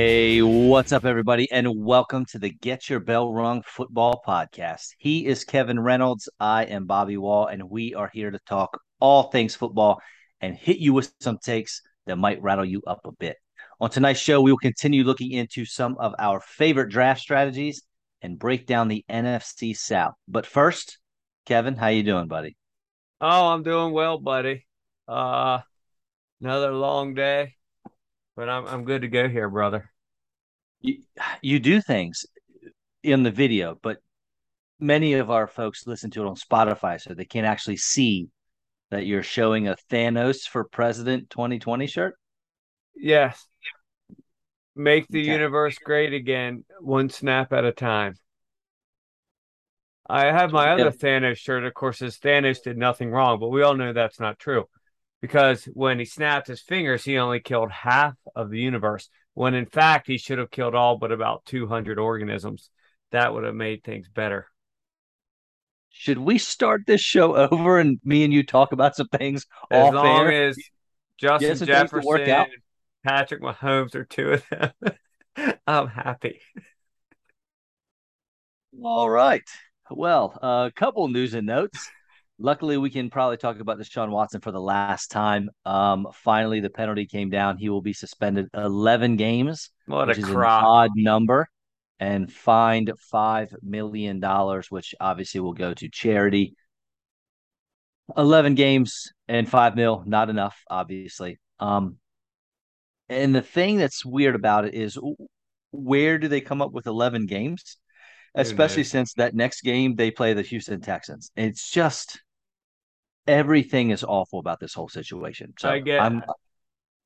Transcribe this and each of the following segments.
Hey, what's up, everybody, and welcome to the Get Your Bell Rung Football Podcast. He is Kevin Reynolds. I am Bobby Wall, and we are here to talk all things football and hit you with some takes that might rattle you up a bit. On tonight's show, we will continue looking into some of our favorite draft strategies and break down the NFC South. But first, Kevin, how you doing, buddy? Oh, I'm doing well, buddy. Uh another long day, but I'm I'm good to go here, brother. You, you do things in the video, but many of our folks listen to it on Spotify, so they can't actually see that you're showing a Thanos for President 2020 shirt. Yes. Make the Okay. universe great again, one snap at a time. I have my other Yeah. Thanos shirt, of course, says Thanos did nothing wrong, but we all know that's not true. Because when he snapped his fingers, he only killed half of the universe, when in fact he should have killed all but about 200 organisms. That would have made things better. Should we start this show over and me and you talk about some things As long air? as Justin work Jefferson, Patrick Mahomes are two of them, I'm happy. All right. Well, a couple news and notes. Luckily, we can probably talk about Deshaun Watson for the last time. Um, finally, the penalty came down. He will be suspended 11 games, What which a is an odd number, and fined $5 million, which obviously will go to charity. 11 games and 5 mil, not enough, obviously. Um, and the thing that's weird about it is where do they come up with 11 games? Especially since that next game they play the Houston Texans. It's just everything is awful about this whole situation. So I get I'm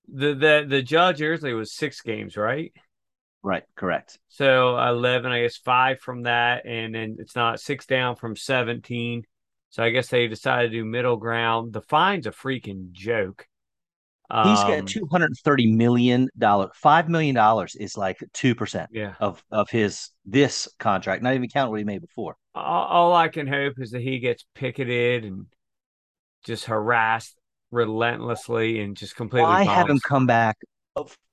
the the the judge usually was six games, right? right, correct. So eleven, I guess five from that, and then it's not six down from seventeen. So I guess they decided to do middle ground. The fine's a freaking joke. He's got um, two hundred thirty million dollars. Five million dollars is like two percent yeah. of of his this contract, not even counting what he made before. All, all I can hope is that he gets picketed and just harassed relentlessly and just completely Why have him come back?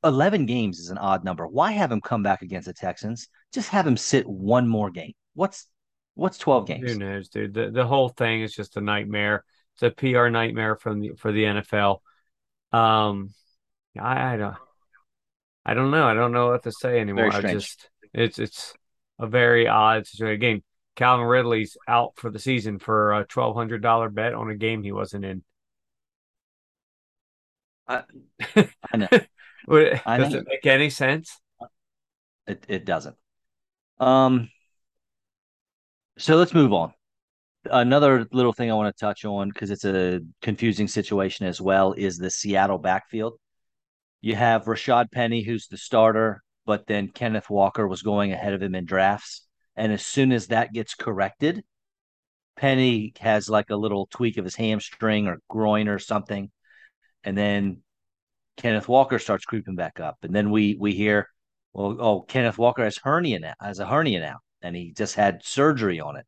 Eleven games is an odd number. Why have him come back against the Texans? Just have him sit one more game. What's what's twelve games? Who games? knows, dude? The the whole thing is just a nightmare. It's a PR nightmare from the for the NFL. Um, I, I don't, I don't know. I don't know what to say anymore. I just, it's it's a very odd situation. Again, Calvin Ridley's out for the season for a twelve hundred dollar bet on a game he wasn't in. I, I know Would- I Does know. it make any sense? it, it doesn't. Um, so let's move on. Another little thing I want to touch on because it's a confusing situation as well is the Seattle backfield. You have Rashaad Penny, who's the starter, but then Kenneth Walker was going ahead of him in drafts. And as soon as that gets corrected, Penny has like a little tweak of his hamstring or groin or something. And then Kenneth Walker starts creeping back up. And then we we hear, well, oh, Kenneth Walker has hernia now, has a hernia now, and he just had surgery on it.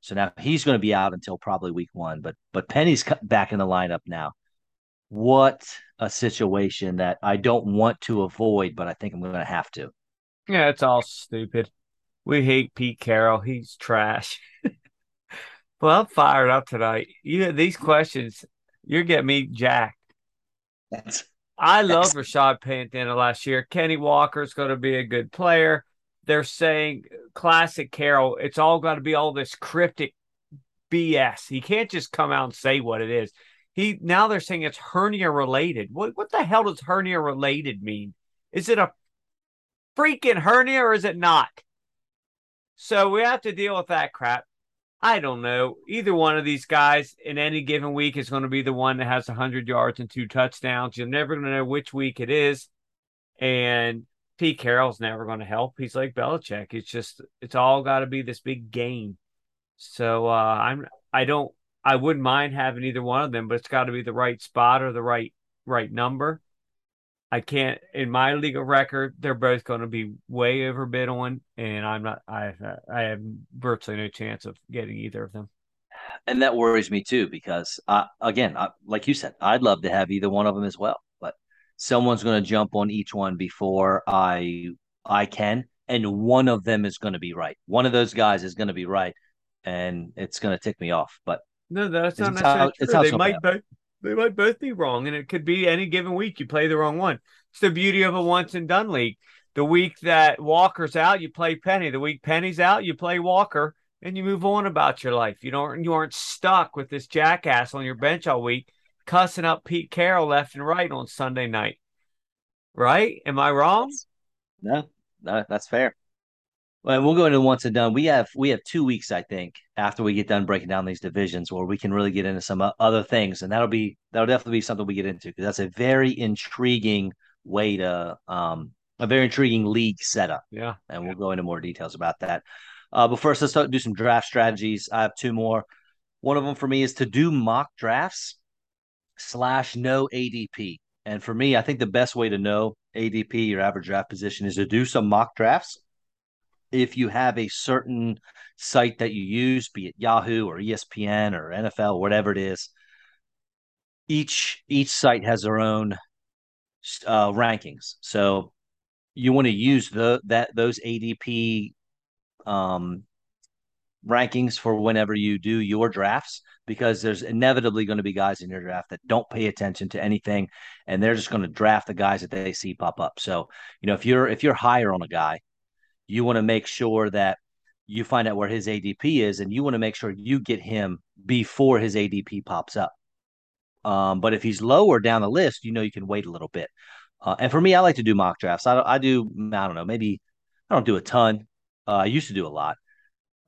So now he's going to be out until probably week one. But but Penny's back in the lineup now. What a situation that I don't want to avoid, but I think I'm going to have to. Yeah, it's all stupid. We hate Pete Carroll. He's trash. well, I'm fired up tonight. You know, these questions, you're getting me jacked. That's I love. Rashad the last year. Kenny Walker's going to be a good player. They're saying classic Carroll. It's all got to be all this cryptic BS. He can't just come out and say what it is. He now they're saying it's hernia related. What what the hell does hernia related mean? Is it a freaking hernia or is it not? So we have to deal with that crap. I don't know. Either one of these guys in any given week is going to be the one that has 100 yards and two touchdowns. You're never going to know which week it is. And Pete Carroll's never going to help. He's like Belichick. It's just, it's all got to be this big game. So uh, I'm, I don't, I wouldn't mind having either one of them, but it's got to be the right spot or the right, right number. I can't in my legal record. They're both going to be way overbid on, and I'm not. I I have virtually no chance of getting either of them. and that worries me too because uh, again I, like you said i'd love to have either one of them as well but someone's going to jump on each one before I I can, and one of them is going to be right. One of those guys is going to be right, and it's going to tick me off. But no, that's not necessarily how, true. They might both they might both be wrong, and it could be any given week you play the wrong one. It's the beauty of a once and done league. The week that Walker's out, you play Penny. The week Penny's out, you play Walker, and you move on about your life. You don't you aren't stuck with this jackass on your bench all week cussing up Pete Carroll left and right on Sunday night. Right? Am I wrong? No, no, that's fair. Well, we'll go into once and done. We have we have two weeks, I think, after we get done breaking down these divisions, where we can really get into some other things, and that'll be that'll definitely be something we get into because that's a very intriguing way to um a very intriguing league setup. Yeah, and we'll go into more details about that. Uh, but first, let's do some draft strategies. I have two more. One of them for me is to do mock drafts slash no ADP. And for me, I think the best way to know ADP, your average draft position, is to do some mock drafts. If you have a certain site that you use, be it Yahoo or ESPN or NFL, whatever it is, each each site has their own uh, rankings. So you want to use the that those ADP um, rankings for whenever you do your drafts because there's inevitably going to be guys in your draft that don't pay attention to anything and they're just going to draft the guys that they see pop up. So, you know, if you're if you're higher on a guy, you want to make sure that you find out where his ADP is and you want to make sure you get him before his ADP pops up. Um, but if he's lower down the list, you know you can wait a little bit. Uh, and for me, I like to do mock drafts. I, I do, I don't know, maybe I don't do a ton. Uh, I used to do a lot.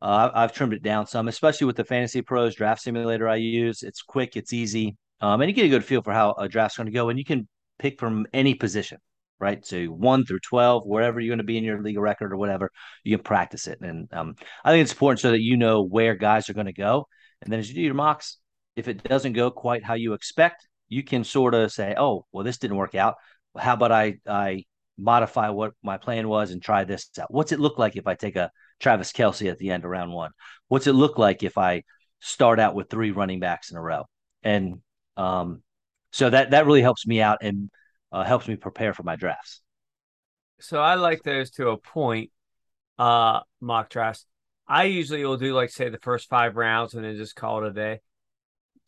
Uh, I've trimmed it down some, especially with the Fantasy Pros draft simulator I use. It's quick, it's easy, um, and you get a good feel for how a draft's going to go. And you can pick from any position, right? So one through twelve, wherever you're going to be in your legal record or whatever, you can practice it. And um, I think it's important so that you know where guys are going to go. And then as you do your mocks, if it doesn't go quite how you expect, you can sort of say, "Oh, well, this didn't work out. How about I I modify what my plan was and try this out? What's it look like if I take a Travis Kelce at the end of round one? What's it look like if I start out with three running backs in a row? And um, so that that really helps me out and uh, helps me prepare for my drafts. So I like those to a point. Uh, mock drafts. I usually will do like say the first five rounds and then just call it a day.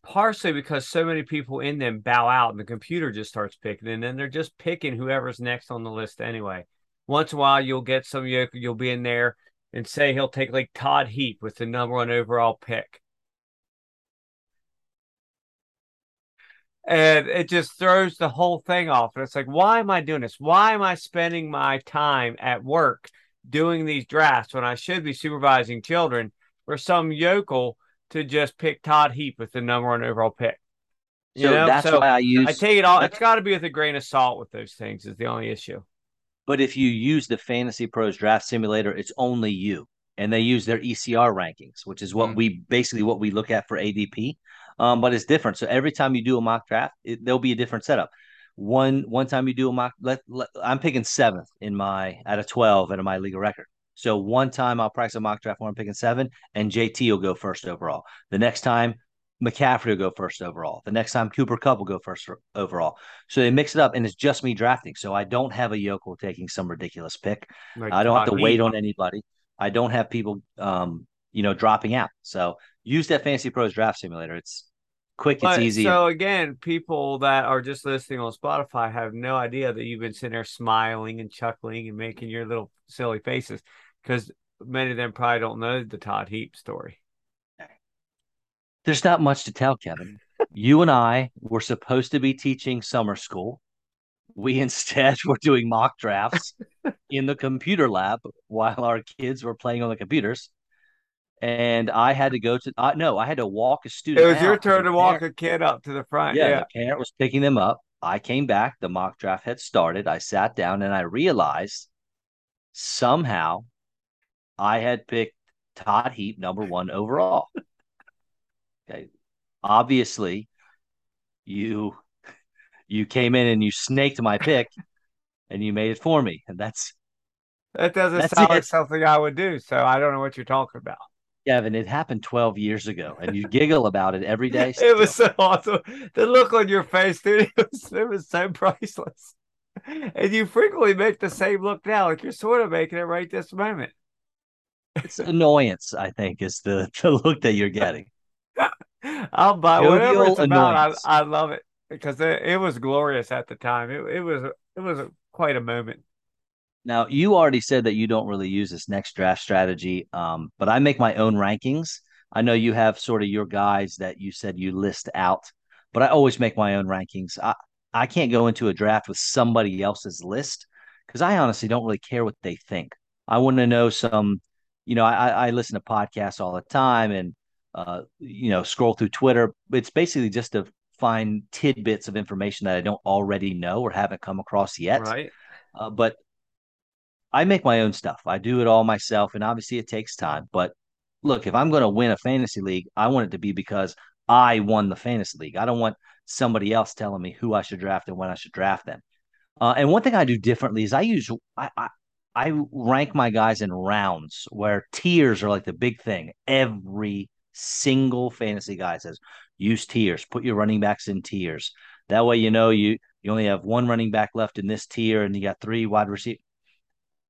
Partially because so many people in them bow out and the computer just starts picking, and then they're just picking whoever's next on the list anyway. Once in a while, you'll get some you'll be in there and say he'll take like Todd Heap with the number one overall pick. And it just throws the whole thing off. And it's like, why am I doing this? Why am I spending my time at work doing these drafts when I should be supervising children for some yokel to just pick Todd Heap with the number one overall pick? You so know? that's so why I use. I take it all. It's got to be with a grain of salt with those things. Is the only issue. But if you use the Fantasy Pros Draft Simulator, it's only you, and they use their ECR rankings, which is what mm. we basically what we look at for ADP. Um, but it's different. So every time you do a mock draft, it, there'll be a different setup. One one time you do a mock, let, let, I'm picking seventh in my out of twelve out of my legal record. So one time I'll practice a mock draft where I'm picking seven, and JT will go first overall. The next time McCaffrey will go first overall. The next time Cooper Kupp will go first overall. So they mix it up, and it's just me drafting. So I don't have a yokel taking some ridiculous pick. Like I don't have to wait on anybody. I don't have people, um, you know, dropping out. So use that Fantasy Pros Draft Simulator. It's quick, but, it's easy. So again, people that are just listening on Spotify have no idea that you've been sitting there smiling and chuckling and making your little silly faces because many of them probably don't know the Todd Heap story. There's not much to tell, Kevin. you and I were supposed to be teaching summer school. We instead were doing mock drafts in the computer lab while our kids were playing on the computers. And I had to go to uh, no, I had to walk a student. It was your turn to walk a kid up to the front. Yeah, yeah, the parent was picking them up. I came back. The mock draft had started. I sat down and I realized somehow I had picked Todd Heap number one overall. Okay. Obviously, you you came in and you snaked my pick and you made it for me. And that's that doesn't that's sound it. like something I would do. So I don't know what you're talking about. Kevin, it happened 12 years ago, and you giggle about it every day. Still. It was so awesome. The look on your face, dude, it was, it was so priceless. And you frequently make the same look now, like you're sort of making it right this moment. It's annoyance, I think, is the, the look that you're getting. I'll buy Jovial whatever it's about. I, I, love it because it, it was glorious at the time. It, it was it was a, quite a moment. Now, you already said that you don't really use this next draft strategy, um, but I make my own rankings. I know you have sort of your guys that you said you list out, but I always make my own rankings. I, I can't go into a draft with somebody else's list because I honestly don't really care what they think. I want to know some, you know, I, I listen to podcasts all the time and, uh, you know, scroll through Twitter. It's basically just to find tidbits of information that I don't already know or haven't come across yet. Right. Uh, but I make my own stuff. I do it all myself, and obviously it takes time. But look, if I'm going to win a fantasy league, I want it to be because I won the fantasy league. I don't want somebody else telling me who I should draft and when I should draft them. Uh, and one thing I do differently is I use I, I I rank my guys in rounds where tiers are like the big thing. Every single fantasy guy says use tiers, put your running backs in tiers. That way you know you you only have one running back left in this tier and you got three wide receiver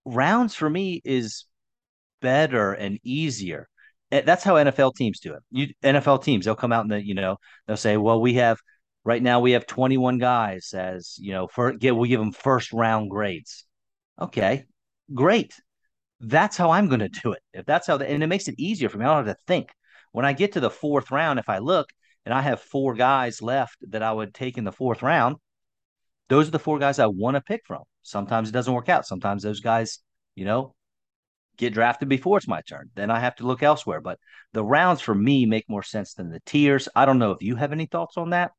rounds for me is better and easier. Eh, that's how NFL teams do it. You NFL teams, they'll come out and the, you know, they'll say, well, we have right now we have 21 guys as, you know, for get we'll give them first round grades. Okay, great. That's how I'm going to do it. If that's how, the, and it makes it easier for me. I don't have to think. When I get to the fourth round, if I look and I have four guys left that I would take in the fourth round, those are the four guys I want to pick from. Sometimes it doesn't work out. Sometimes those guys, you know, get drafted before it's my turn. Then I have to look elsewhere. But the rounds for me make more sense than the tiers. I don't know if you have any thoughts on that.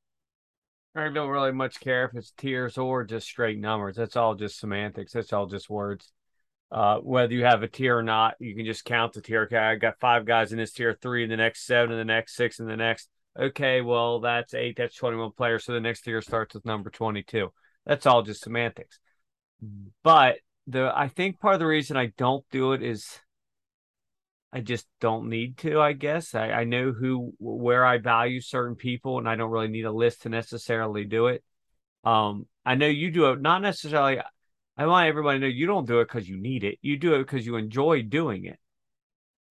I don't really much care if it's tiers or just straight numbers. That's all just semantics. That's all just words. Uh, whether you have a tier or not, you can just count the tier. Okay, I got five guys in this tier, three in the next, seven in the next, six in the next okay, well, that's eight, that's 21 players. So the next tier starts with number 22. That's all just semantics. But the I think part of the reason I don't do it is I just don't need to, I guess. I, I know who where I value certain people and I don't really need a list to necessarily do it. Um, I know you do it not necessarily I want everybody to know you don't do it because you need it. You do it because you enjoy doing it.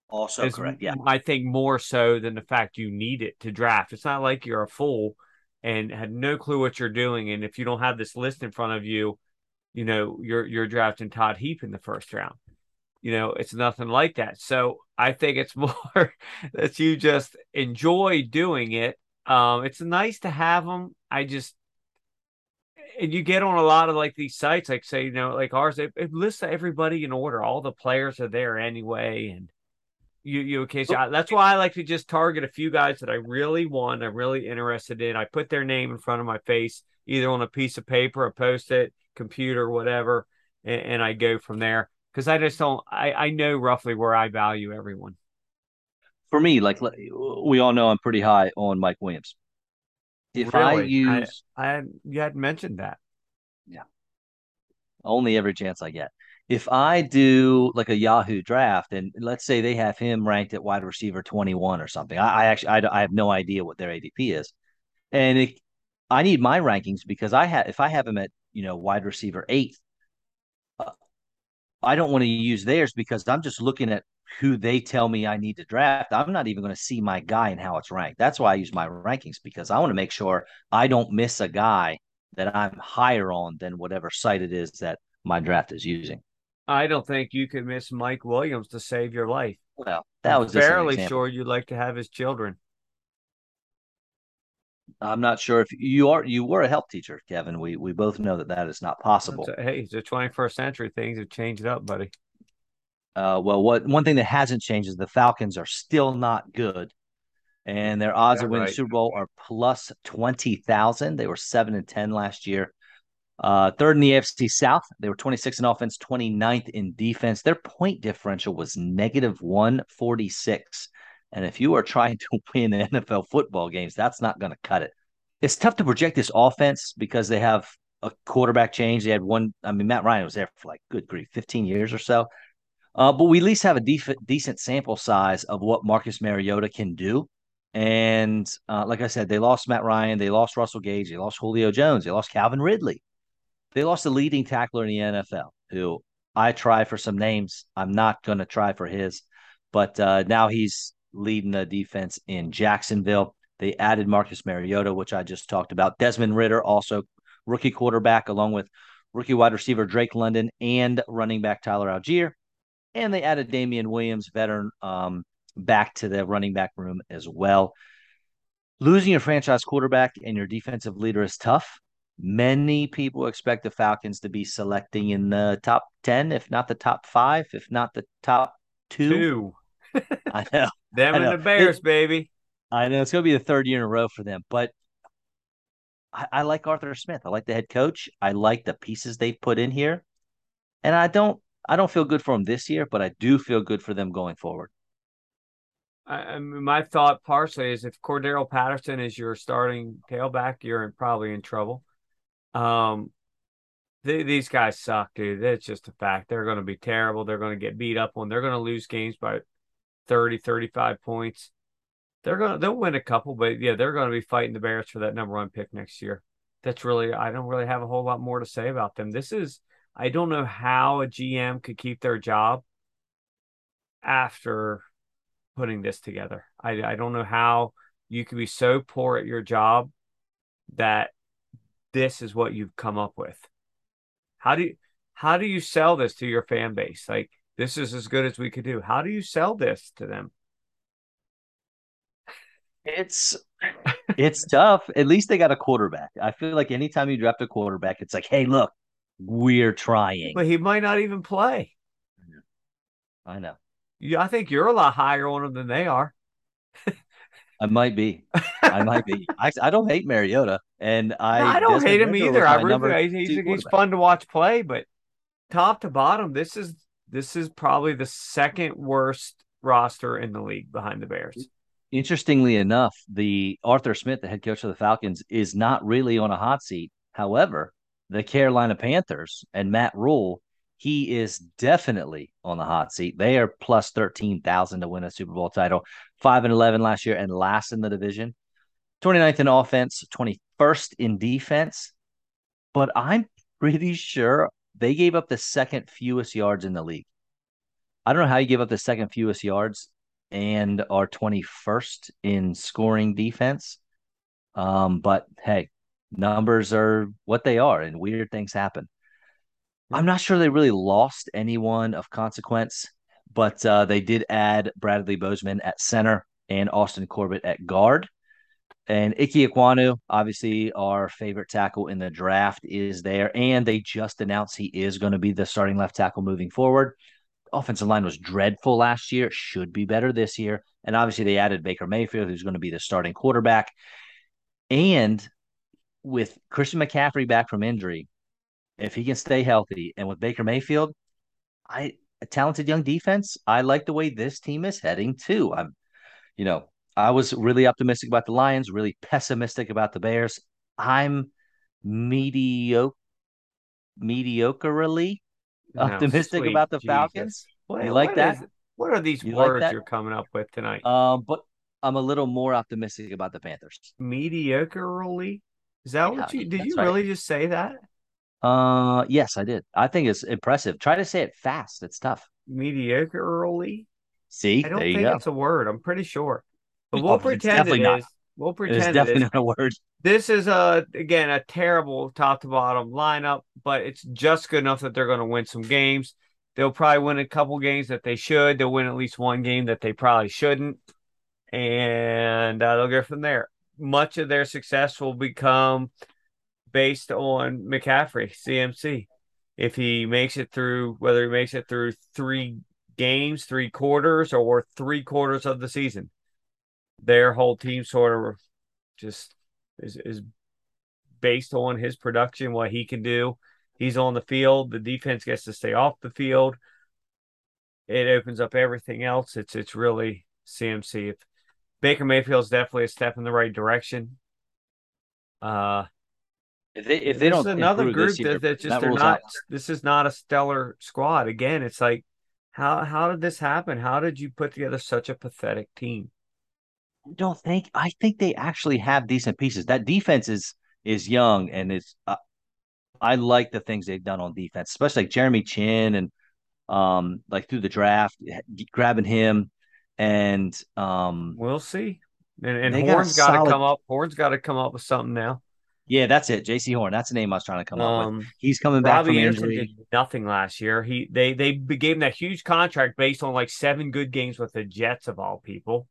Also correct. Yeah. I think more so than the fact you need it to draft. It's not like you're a fool and had no clue what you're doing. And if you don't have this list in front of you, you know, you're you're drafting Todd Heap in the first round. You know, it's nothing like that. So I think it's more that you just enjoy doing it. Um, it's nice to have them. I just and you get on a lot of like these sites, like say, you know, like ours, it, it lists everybody in order. All the players are there anyway, and you you okay? So that's why I like to just target a few guys that I really want, I'm really interested in. I put their name in front of my face, either on a piece of paper, or post-it, computer, whatever, and, and I go from there. Because I just don't, I I know roughly where I value everyone. For me, like we all know, I'm pretty high on Mike Williams. If really? I use, I, I you had mentioned that. Yeah. Only every chance I get if I do like a Yahoo draft and let's say they have him ranked at wide receiver 21 or something, I, I actually I, I, have no idea what their ADP is, and it, I need my rankings because I have if I have him at you know wide receiver eight, uh, I don't want to use theirs because I'm just looking at who they tell me I need to draft. I'm not even going to see my guy and how it's ranked. That's why I use my rankings because I want to make sure I don't miss a guy that I'm higher on than whatever site it is that my draft is using. I don't think you could miss Mike Williams to save your life. Well, that was fairly sure you'd like to have his children. I'm not sure if you are you were a health teacher, Kevin. We we both know that that is not possible. A, hey, the 21st century things have changed up, buddy. Uh, well, what one thing that hasn't changed is the Falcons are still not good, and their odds of winning right. the Super Bowl are plus twenty thousand. They were seven and ten last year. Uh, third in the AFC South, they were 26 in offense, 29th in defense. Their point differential was negative 146. And if you are trying to win NFL football games, that's not going to cut it. It's tough to project this offense because they have a quarterback change. They had one, I mean, Matt Ryan was there for like, good grief, 15 years or so. Uh, but we at least have a def- decent sample size of what Marcus Mariota can do. And uh, like I said, they lost Matt Ryan, they lost Russell Gage, they lost Julio Jones, they lost Calvin Ridley, they lost the leading tackler in the NFL, who I try for some names. I'm not going to try for his, but uh, now he's leading the defense in Jacksonville. They added Marcus Mariota, which I just talked about. Desmond Ridder, also rookie quarterback, along with rookie wide receiver Drake London and running back Tyler Allgeier. And they added Damien Williams, veteran, um, back to the running back room as well. Losing your franchise quarterback and your defensive leader is tough. Many people expect the Falcons to be selecting in the top 10, if not the top five, if not the top two. Two. I know. Them and the Bears, It- baby. I know it's going to be the third year in a row for them, but I, I like Arthur Smith. I like the head coach. I like the pieces they put in here, and I don't. I don't feel good for them this year, but I do feel good for them going forward. I, I mean, my thought partially is if Cordarrelle Patterson is your starting tailback, you're in, probably in trouble. Um, th- these guys suck, dude. That's just a fact. They're going to be terrible. They're going to get beat up on. They're going to lose games by 30, 35 points. They're to they'll win a couple, but yeah, they're to be fighting the Bears for that number one pick next year. That's really I don't really have a whole lot more to say about them. This is I don't know how a GM could keep their job after putting this together. I I don't know how you could be so poor at your job that this is what you've come up with. How do you how do you sell this to your fan base? Like this is as good as we could do. How do you sell this to them? It's it's tough. At least they got a quarterback. I feel like anytime you draft a quarterback, it's like, hey, look, we're trying. But he might not even play. I know. You, I think you're a lot higher on him than they are. I might be. I might be. I, I don't hate Mariota, and I I don't hate him either. I really he's, he's, two he's quarterback. fun to watch play, but top to bottom, this is this is probably the second worst roster in the league behind the Bears. Interestingly enough, the Arthur Smith, the head coach of the Falcons, is not really on a hot seat. However, the Carolina Panthers and Matt Rhule, he is definitely on the hot seat. They are plus 13,000 to win a Super Bowl title, 5 and 11 last year and last in the division. 29th in offense, 21st in defense. But I'm pretty sure they gave up the second fewest yards in the league. I don't know how you give up the second fewest yards and are 21st in scoring defense. Um, but hey, numbers are what they are, and weird things happen. I'm not sure they really lost anyone of consequence, but uh, they did add Bradley Bozeman at center and Austin Corbett at guard. And Ike Ekwonu, obviously our favorite tackle in the draft, is there. And they just announced he is going to be the starting left tackle moving forward. Offensive line was dreadful last year, should be better this year. And obviously they added Baker Mayfield, who's going to be the starting quarterback. And with Christian McCaffrey back from injury, if he can stay healthy, and with Baker Mayfield, I a talented young defense. I like the way this team is heading too. I'm, you know, I was really optimistic about the Lions, really pessimistic about the Bears. I'm mediocre, mediocrely No, optimistic sweet about the Jesus. Falcons. What, You like what that? is- what are these You words that? you're coming up with tonight? Um, but I'm a little more optimistic about the Panthers. Mediocrely? Is that Yeah, what you did? You right. really just say that? Uh, yes, I did. I think it's impressive. Try to say it fast. It's tough. Mediocrely? See, I don't think go. it's a word. I'm pretty sure, but Oh, we'll it's pretend definitely it not. We'll pretend is it definitely is. not a word. This is a again a terrible top to bottom lineup, but it's just good enough that they're going to win some games. They'll probably win a couple games that they should. They'll win at least one game that they probably shouldn't, and uh, they'll go from there. Much of their success will become based on McCaffrey, CMC. If he makes it through, whether he makes it through three games, three quarters, or three quarters of the season, their whole team sort of just is is based on his production, what he can do. He's on the field. The defense gets to stay off the field. It opens up everything else. It's it's really CMC. If Baker Mayfield's definitely a step in the right direction. Uh If they if this they don't is another group year, that, that just that they're not out. this is not a stellar squad. Again, it's like How how did this happen? How did you put together such a pathetic team? Don't think I think they actually have decent pieces. That defense is is young and it's uh, I like the things they've done on defense, especially like Jeremy Chinn and um like through the draft grabbing him and um we'll see. And, and Horn's got to solid... come up. Horn's got to come up with something now. Yeah, that's it. Jaycee Horn. That's the name I was trying to come um, up with. Um, He's coming back from Anderson injury. Did nothing last year. He they they gave him that huge contract based on like seven good games with the Jets of all people.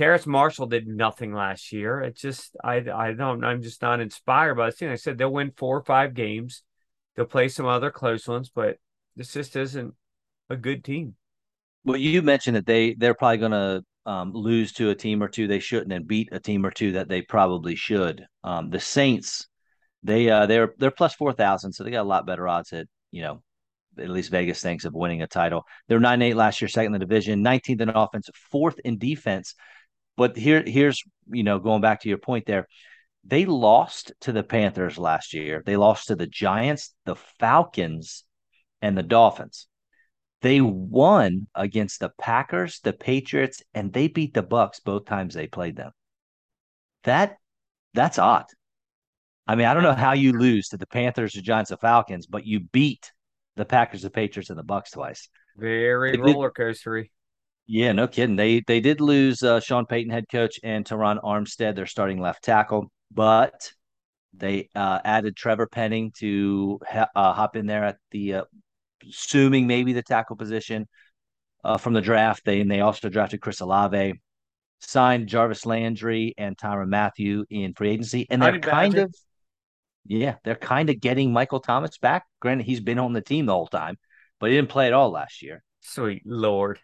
Terrace Marshall did nothing last year. It just I I don't I'm just not inspired by team. I said they'll win four or five games. They'll play some other close ones, but this just isn't a good team. Well, you mentioned that they they're probably going to um, lose to a team or two they shouldn't and beat a team or two that they probably should. Um, the Saints, they uh, they're they're plus four thousand, so they got a lot better odds at you know at least Vegas thinks of winning a title. They're nine eight last year, second in the division, nineteenth in offense, fourth in defense. But here here's you know going back to your point there, they lost to the Panthers last year. They lost to the Giants, the Falcons, and the Dolphins. They won against the Packers, the Patriots, and they beat the Bucs both times they played them. That that's odd. I mean, I don't know how you lose to the Panthers, the Giants, the Falcons, but you beat the Packers, the Patriots, and the Bucs twice. Very roller coastery. Yeah, no kidding. They they did lose uh, Sean Payton, head coach, and Terron Armstead, their starting left tackle, but they uh, added Trevor Penning to ha- uh, hop in there at the uh, assuming maybe the tackle position uh, from the draft. They and they also drafted Chris Olave, signed Jarvis Landry and Tyrann Mathieu in free agency, and they're kind of yeah, they're kind of getting Michael Thomas back. Granted, he's been on the team the whole time, but he didn't play at all last year. Sweet lord.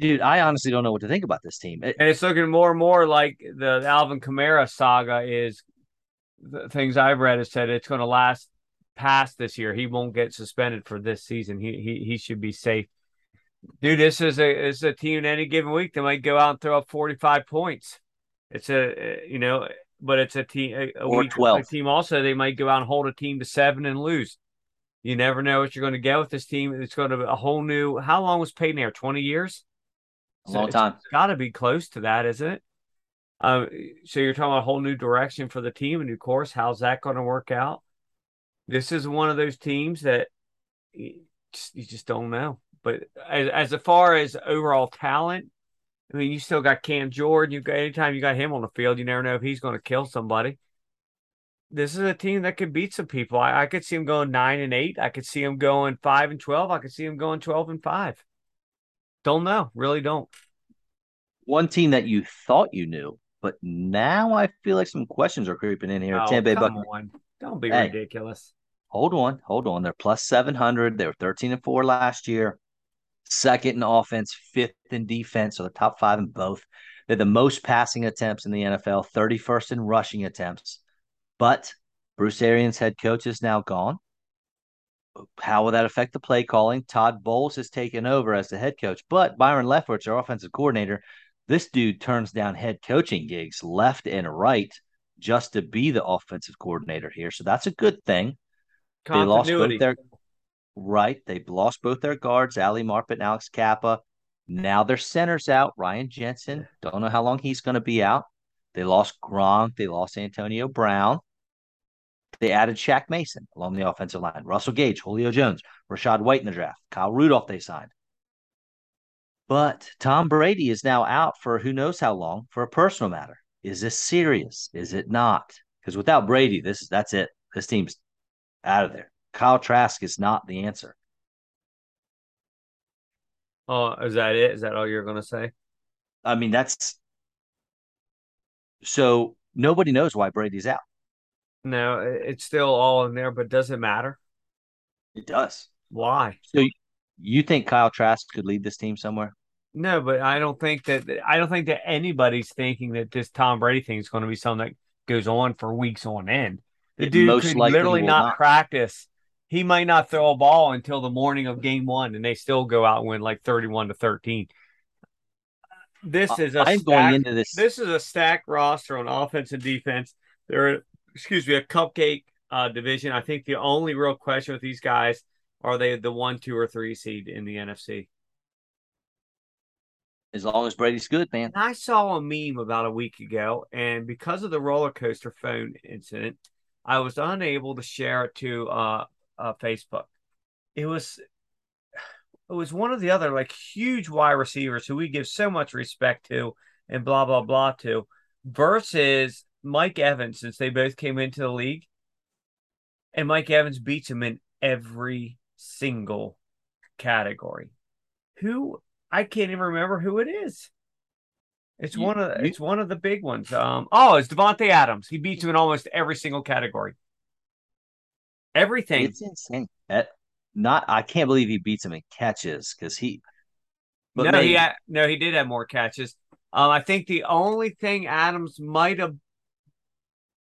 Dude, I honestly don't know what to think about this team. It, and it's looking more and more like the Alvin Kamara saga is the things I've read has said it's going to last past this year. He won't get suspended for this season. He he he should be safe. Dude, this is a this is a team in any given week that might go out and throw up 45 points. It's a uh, you know, but it's a team a, a or week 12. A team also they might go out and hold a team to 7 and lose. You never know what you're going to get with this team. It's going to be a whole new How long was Payton there? 20 years? A long time. It's got to be close to that, isn't it? Uh, so you're talking about a whole new direction for the team, a new course. How's that going to work out? this is one of those teams that you just, you just don't know. But as, as far as overall talent, I mean, you still got Cam Jordan. You got anytime you got him on the field, you never know if he's going to kill somebody. This is a team that could beat some people. I, I could see him going nine and eight. I could see him going five and twelve. I could see him going twelve and five. Don't know. Really don't. One team that you thought you knew, but now I feel like some questions are creeping in here. Oh, Tampa Bay Buccaneers. Don't be hey, ridiculous hold on, hold on. They're plus 700. They were 13 and 4 last year. Second in offense, fifth in defense, so the top five in both. They're the most passing attempts in the NFL, 31st in rushing attempts. But Bruce Arians' head coach is now gone. How will that affect the play calling? Todd Bowles has taken over as the head coach, but Byron Leftwich, our offensive coordinator, this dude turns down head coaching gigs left and right just to be the offensive coordinator here. So that's a good thing. They lost both their right. They lost both their guards, Ali Marpet and Alex Cappa. Now their center's out. Ryan Jensen. Don't know how long he's going to be out. They lost Gronk. They lost Antonio Brown. They added Shaq Mason along the offensive line. Russell Gage, Julio Jones, Rachaad White in the draft. Kyle Rudolph they signed. But Tom Brady is now out for who knows how long for a personal matter. Is this serious? Is it not? Because without Brady, this that's it. This team's out of there. Kyle Trask is not the answer. Oh, is that it? Is that all you're going to say? I mean, that's so nobody knows why Brady's out. No, it's still all in there, but does it matter? It does. Why? So you think Kyle Trask could lead this team somewhere? No, but I don't think that I don't think that anybody's thinking that this Tom Brady thing is going to be something that goes on for weeks on end. The dude most could literally not, not, practice. He might not throw a ball until the morning of game one, and they still go out and win like thirty-one to thirteen. This is a I'm stacked, going into this. This is a stacked roster on offense and defense. They're excuse me a cupcake uh, division. I think the only real question with these guys are they the one, two, or three seed in the NFC. As long as Brady's good, man. I saw a meme about a week ago, and because of the roller coaster phone incident, I was unable to share it to uh, uh, Facebook. It was it was one of the other like huge wide receivers who we give so much respect to and blah blah blah to versus Mike Evans since they both came into the league. And Mike Evans beats him in every single category. Who I can't even remember who it is. It's you, one of the, you, it's one of the big ones. Um oh, it's Davante Adams. He beats him in almost every single category. Everything. It's insane. not I can't believe he beats him in catches because he no, maybe. he had, no, he did have more catches. Um, I think the only thing Adams might have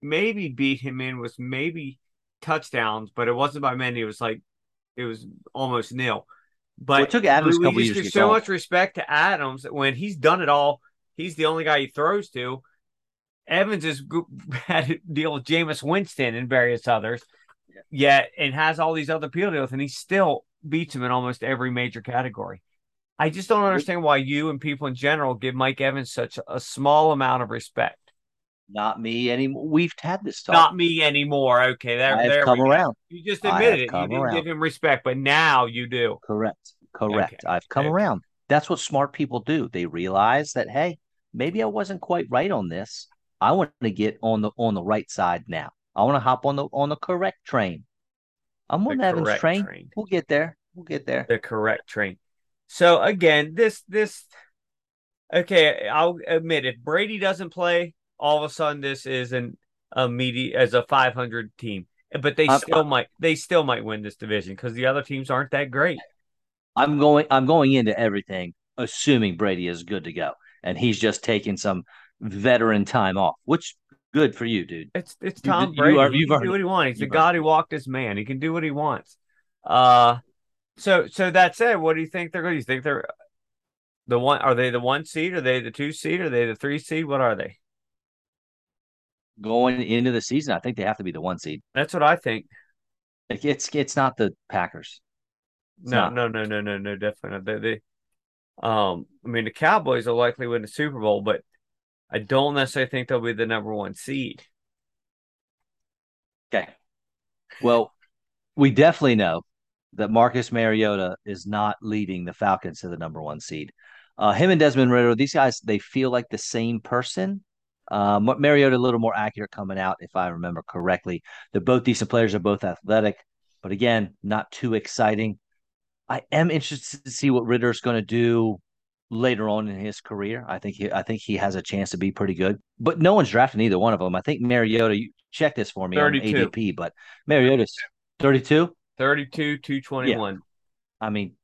maybe beat him in was maybe touchdowns, but it wasn't by many. It was like it was almost nil. But well, it took Adams we, a couple we years. so much respect to Adams when he's done it all. He's the only guy he throws to. Evans has had to deal with Jameis Winston and various others, yet and has all these other people deal with, and he still beats him in almost every major category. I just don't understand why you and people in general give Mike Evans such a small amount of respect. Not me anymore. We've had this talk. Not me anymore. Okay, there, I have there come around. You just admitted it. You didn't around. give him respect, but now you do. Correct. Correct. Okay. I've come okay. around. That's what smart people do. They realize that hey, maybe I wasn't quite right on this. I want to get on the on the right side now. I want to hop on the on the correct train. I'm on the Evans train. train. We'll get there. We'll get there. The correct train. So again, this this okay, I'll admit if Brady doesn't play, all of a sudden this is an a media as a 500 team. But they I'm, still might they still might win this division because the other teams aren't that great. I'm going I'm going into everything assuming Brady is good to go and he's just taking some veteran time off, which good for you, dude. It's it's Tom you, Brady. You are, he can do what he wants. He's the God who walked his man. He can do what he wants. Uh so so that said, what do you think they're going? to You think they're the one? Are they the one seed? Are they the two seed? Are they the three seed? What are they? Going into the season, I think they have to be the one seed. That's what I think. it's it's not the Packers. It's no, not. no, no, no, no, no, definitely not. They, they, um, I mean, the Cowboys will likely win the Super Bowl, but I don't necessarily think they'll be the number one seed. Okay. Well, we definitely know that Marcus Mariota is not leading the Falcons to the number one seed. Uh, him and Desmond Ridder, these guys, they feel like the same person. Uh, Mariota a little more accurate coming out, if I remember correctly. They're both decent players. They're both athletic, but again, not too exciting. I am interested to see what Ridder's going to do later on in his career. I think he, I think he has a chance to be pretty good. But no one's drafting either one of them. I think Mariota. You check this for me 32. on ADP, but Mariota's thirty-two. 32, 221. Yeah. I mean,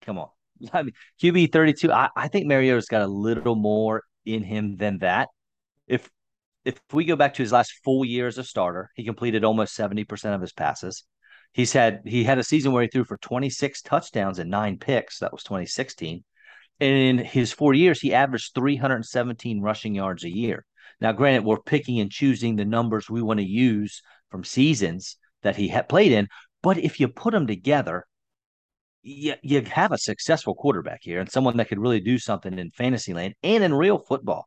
come on. I mean, QB 32. I, I think Mariota's got a little more in him than that. If if we go back to his last full year as a starter, he completed almost 70% of his passes. He's had he had a season where he threw for 26 touchdowns and nine picks. That was 2016. And in his four years, he averaged 317 rushing yards a year. Now, granted, we're picking and choosing the numbers we want to use from seasons that he had played in, but if you put them together, you, you have a successful quarterback here and someone that could really do something in fantasy land and in real football.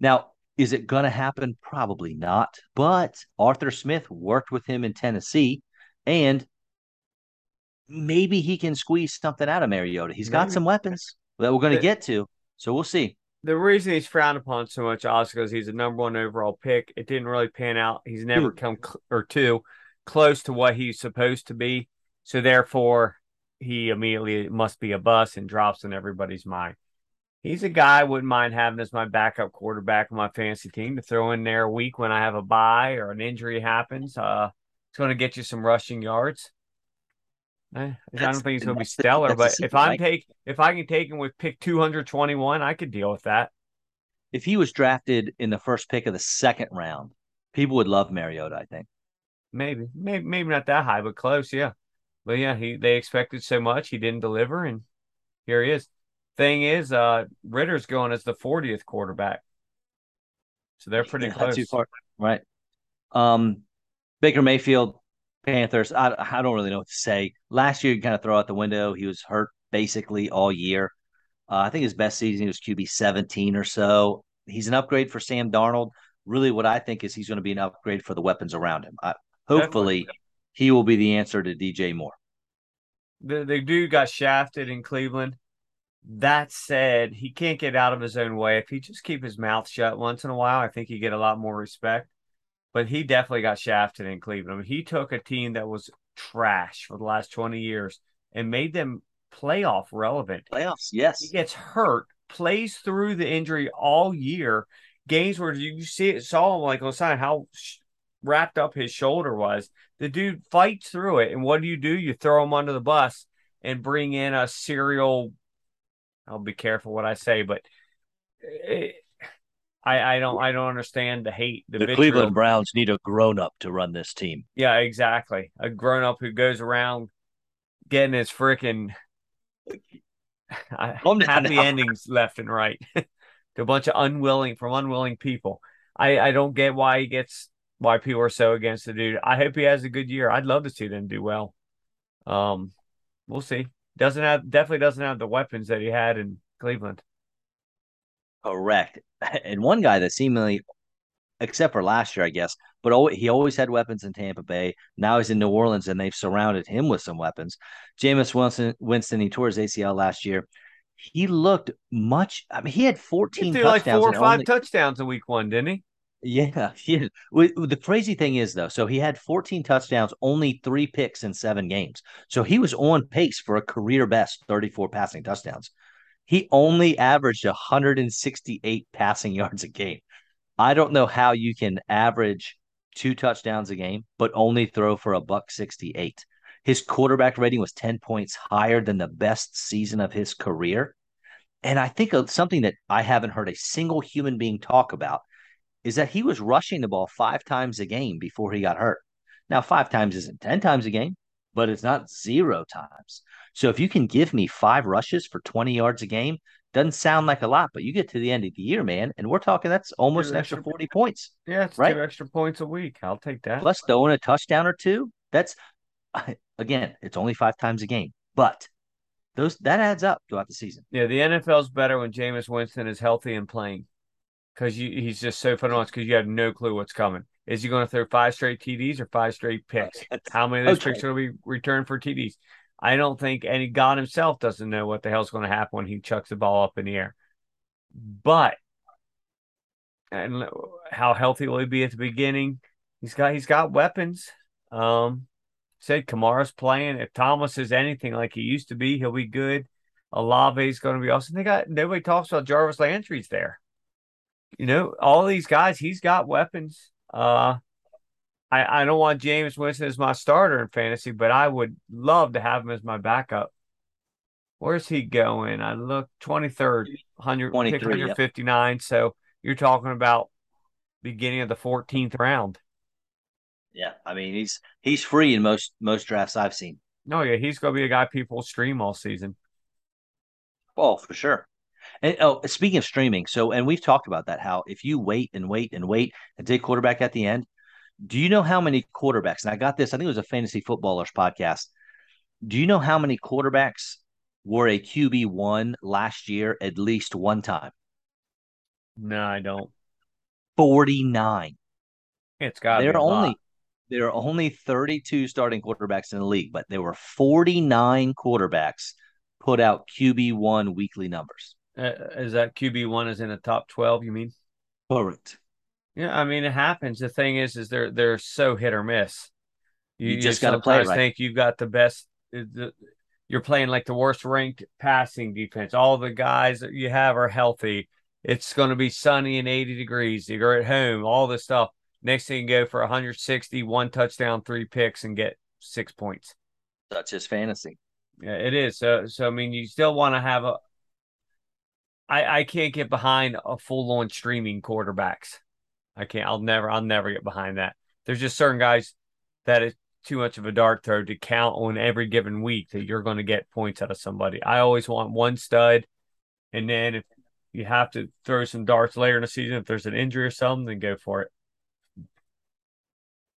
Now, is it going to happen? Probably not. But Arthur Smith worked with him in Tennessee, and maybe he can squeeze something out of Mariota. He's got some weapons that we're going to get to, so we'll see. The reason he's frowned upon so much, also, is he's a number one overall pick. It didn't really pan out. He's never Dude. come cl- or two close to what he's supposed to be. So therefore, he immediately must be a bust and drops in everybody's mind. He's a guy I wouldn't mind having as my backup quarterback on my fantasy team to throw in there a week when I have a bye or an injury happens. Uh, it's going to get you some rushing yards. Eh, I, don't think he's going to be stellar, but if I'm take if I can take him with pick 221, I could deal with that. If he was drafted in the first pick of the second round, people would love Mariota. I think. Maybe, maybe, maybe not that high, but close. Yeah, but yeah, he they expected so much, he didn't deliver, and here he is. Thing is, uh, Ridder's going as the 40th quarterback, so they're pretty yeah, close. Too far, right? Um, Baker Mayfield, Panthers. I I don't really know what to say. Last year, you kind of throw out the window. He was hurt basically all year. Uh, I think his best season was QB 17 or so. He's an upgrade for Sam Darnold. Really, what I think is he's going to be an upgrade for the weapons around him. I, hopefully, Definitely. he will be the answer to DJ Moore. The, the dude got shafted in Cleveland. That said, he can't get out of his own way. If he just keep his mouth shut once in a while, I think he get a lot more respect. But he definitely got shafted in Cleveland. I mean, he took a team that was trash for the last 20 years and made them playoff relevant. Playoffs, yes. He gets hurt, plays through the injury all year. Games where you see it, saw him like on sign how wrapped up his shoulder was. The dude fights through it, and what do you do? You throw him under the bus and bring in a serial. I'll be careful what I say, but it, I, I don't I don't understand the hate. The, the Cleveland Browns need a grown up to run this team. Yeah, exactly. A grown up who goes around getting his freaking happy endings left and right to a bunch of unwilling from unwilling people. I I don't get why he gets why people are so against the dude. I hope he has a good year. I'd love to see them do well. Um, we'll see. Doesn't have definitely doesn't have the weapons that he had in Cleveland. Correct. And one guy that seemingly, except for last year, I guess, but always, he always had weapons in Tampa Bay. Now he's in New Orleans, and they've surrounded him with some weapons. Jameis Winston, Winston, he tore his ACL last year. He looked much. I mean, he had 14 he like four or five only, touchdowns in week one, didn't he? Yeah, yeah. The crazy thing is, though, so he had 14 touchdowns, only three picks in seven games. So he was on pace for a career best 34 passing touchdowns. He only averaged 168 passing yards a game. I don't know how you can average two touchdowns a game, but only throw for a buck 68. His quarterback rating was 10 points higher than the best season of his career. And I think of something that I haven't heard a single human being talk about is that he was rushing the ball five times a game before he got hurt. Now, five times isn't 10 times a game, but it's not zero times. So if you can give me five rushes for 20 yards a game, doesn't sound like a lot, but you get to the end of the year, man, and we're talking that's almost an extra 40 points. Yeah, it's right? two extra points a week. I'll take that. Plus throwing a touchdown or two. That's again, it's only five times a game, but those that adds up throughout the season. Yeah, the NFL's better when Jameis Winston is healthy and playing because he's just so phenomenal because you have no clue what's coming. Is he going to throw five straight TDs or five straight picks? How many of those okay. picks will be returned for TDs? I don't think any God himself doesn't know what the hell's going to happen when he chucks the ball up in the air. But and how healthy will he be at the beginning? He's got he's got weapons. Um, said Kamara's playing. If Thomas is anything like he used to be, he'll be good. Olave's going to be awesome. They got nobody talks about Jarvis Landry's there. You know, all these guys, he's got weapons. Uh, I, I don't want Jameis Winston as my starter in fantasy, but I would love to have him as my backup. Where's he going? I look 23rd, 100, 159. Yep. So you're talking about beginning of the 14th round. Yeah, I mean he's he's free in most most drafts I've seen. No, yeah, he's going to be a guy people stream all season. Oh, for sure. And oh, speaking of streaming, so and we've talked about that how if you wait and wait and wait and take quarterback at the end, do you know how many quarterbacks? And I got this, I think it was a fantasy footballers podcast. Do you know how many quarterbacks were a QB one last year at least one time? No, I don't. 49. It's got there are only lot. there are only 32 starting quarterbacks in the league, but there were 49 quarterbacks put out QB one weekly numbers. Uh, is that QB one is in the top 12, you mean? Correct. Yeah, I mean it happens. The thing is, is they're they're so hit or miss. You, you just got to play right. Think you've got the best. The, You're playing like the worst ranked passing defense. All the guys that you have are healthy. It's going to be sunny and 80 degrees. You're at home. All this stuff. Next thing you go for 160, one touchdown, three picks, and get six points. That's his fantasy. Yeah, it is. So, so I mean, you still want to have a. I I can't get behind a full on streaming quarterbacks. I can't. I'll never. I'll never get behind that. There's just certain guys that is too much of a dart throw to count on every given week that you're going to get points out of somebody. I always want one stud, and then if you have to throw some darts later in the season, if there's an injury or something, then go for it.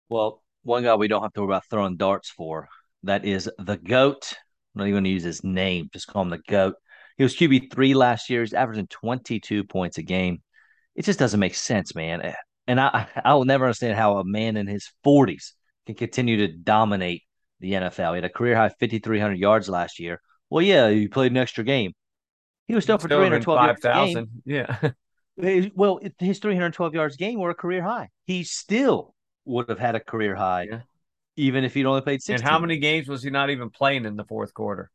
Well, one guy we don't have to worry about throwing darts for that is the goat. I'm not even going to use his name. Just call him the goat. He was QB three last year. He's averaging 22 points a game. It just doesn't make sense, man. And I I will never understand how a man in his 40s can continue to dominate the NFL. He had a career high 5,300 yards last year. Well, yeah, he played an extra game. He was still for 312 yards. game. Yeah. well, his 312 yards game were a career high. He still would have had a career high, yeah. even if he'd only played 16. And how many games was he not even playing in the fourth quarter?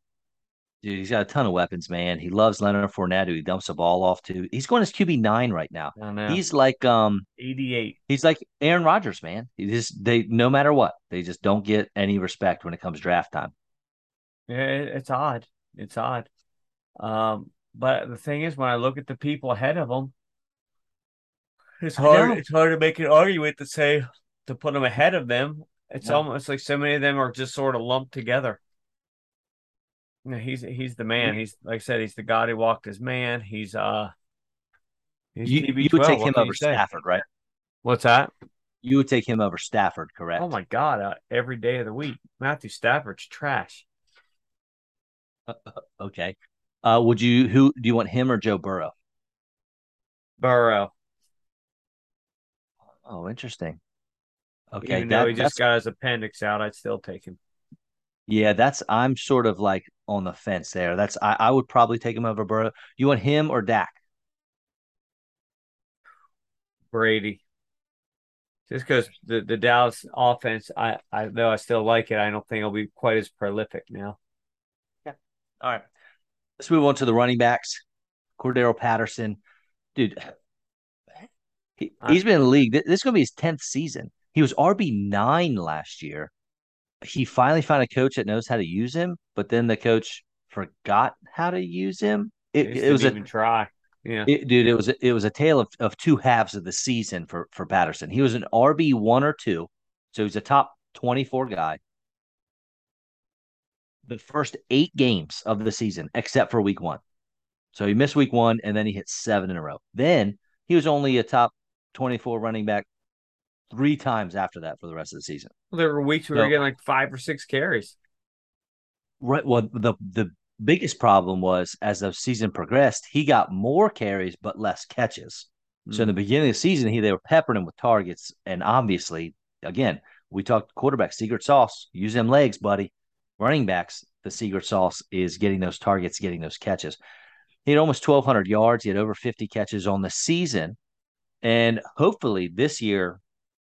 Dude, he's got a ton of weapons, man. He loves Leonard Fournette, who he dumps the ball off to. He's going as QB nine right now. He's like um 88. He's like Aaron Rodgers, man. He just they no matter what, they just don't get any respect when it comes draft time. Yeah, it's odd. It's odd. Um, but the thing is, when I look at the people ahead of him, it's hard. It's hard to make an argument to say to put them ahead of them. It's almost like so many of them are just sort of lumped together. You know, he's he's the man. He's like I said, he's the God who walked his man. He's uh he's you, you would take him over Stafford, right? What's that? You would take him over Stafford, correct? Oh my God! Uh, every day of the week, Matthew Stafford's trash. okay. Uh, would you who do you want him or Joe Burrow? Burrow. Oh, interesting. Okay, even that, though he just got his appendix out, I'd still take him. Yeah, that's I'm sort of like on the fence there. That's I, I would probably take him over Burrow. You want him or Dak? Brady. Just because the, the Dallas offense, I, I though I still like it, I don't think it'll be quite as prolific now. Yeah. All right. Let's move on to the running backs. Cordarrelle Patterson. Dude, he, has been in the league. This is going to be his 10th season. He was RB9 last year he finally found a coach that knows how to use him, but then the coach forgot how to use him. It, it was a try. Yeah, it, dude, it was a, it was a tale of, of two halves of the season for for Patterson. He was an RB one or two, so he's a top twenty four guy. The first eight games of the season, except for week one, so he missed week one, and then he hit seven in a row. Then he was only a top twenty four running back three times after that for the rest of the season. Well, there were weeks where so, we were getting like five or six carries. Right. Well, the the biggest problem was as the season progressed, he got more carries but less catches. Mm-hmm. So in the hmm. beginning of the season, he they were peppering him with targets, and obviously, again, we talked quarterback secret sauce. Use them legs, buddy. Running backs, the secret sauce is getting those targets, getting those catches. He had almost 1,200 yards. He had over 50 catches on the season. And hopefully this year,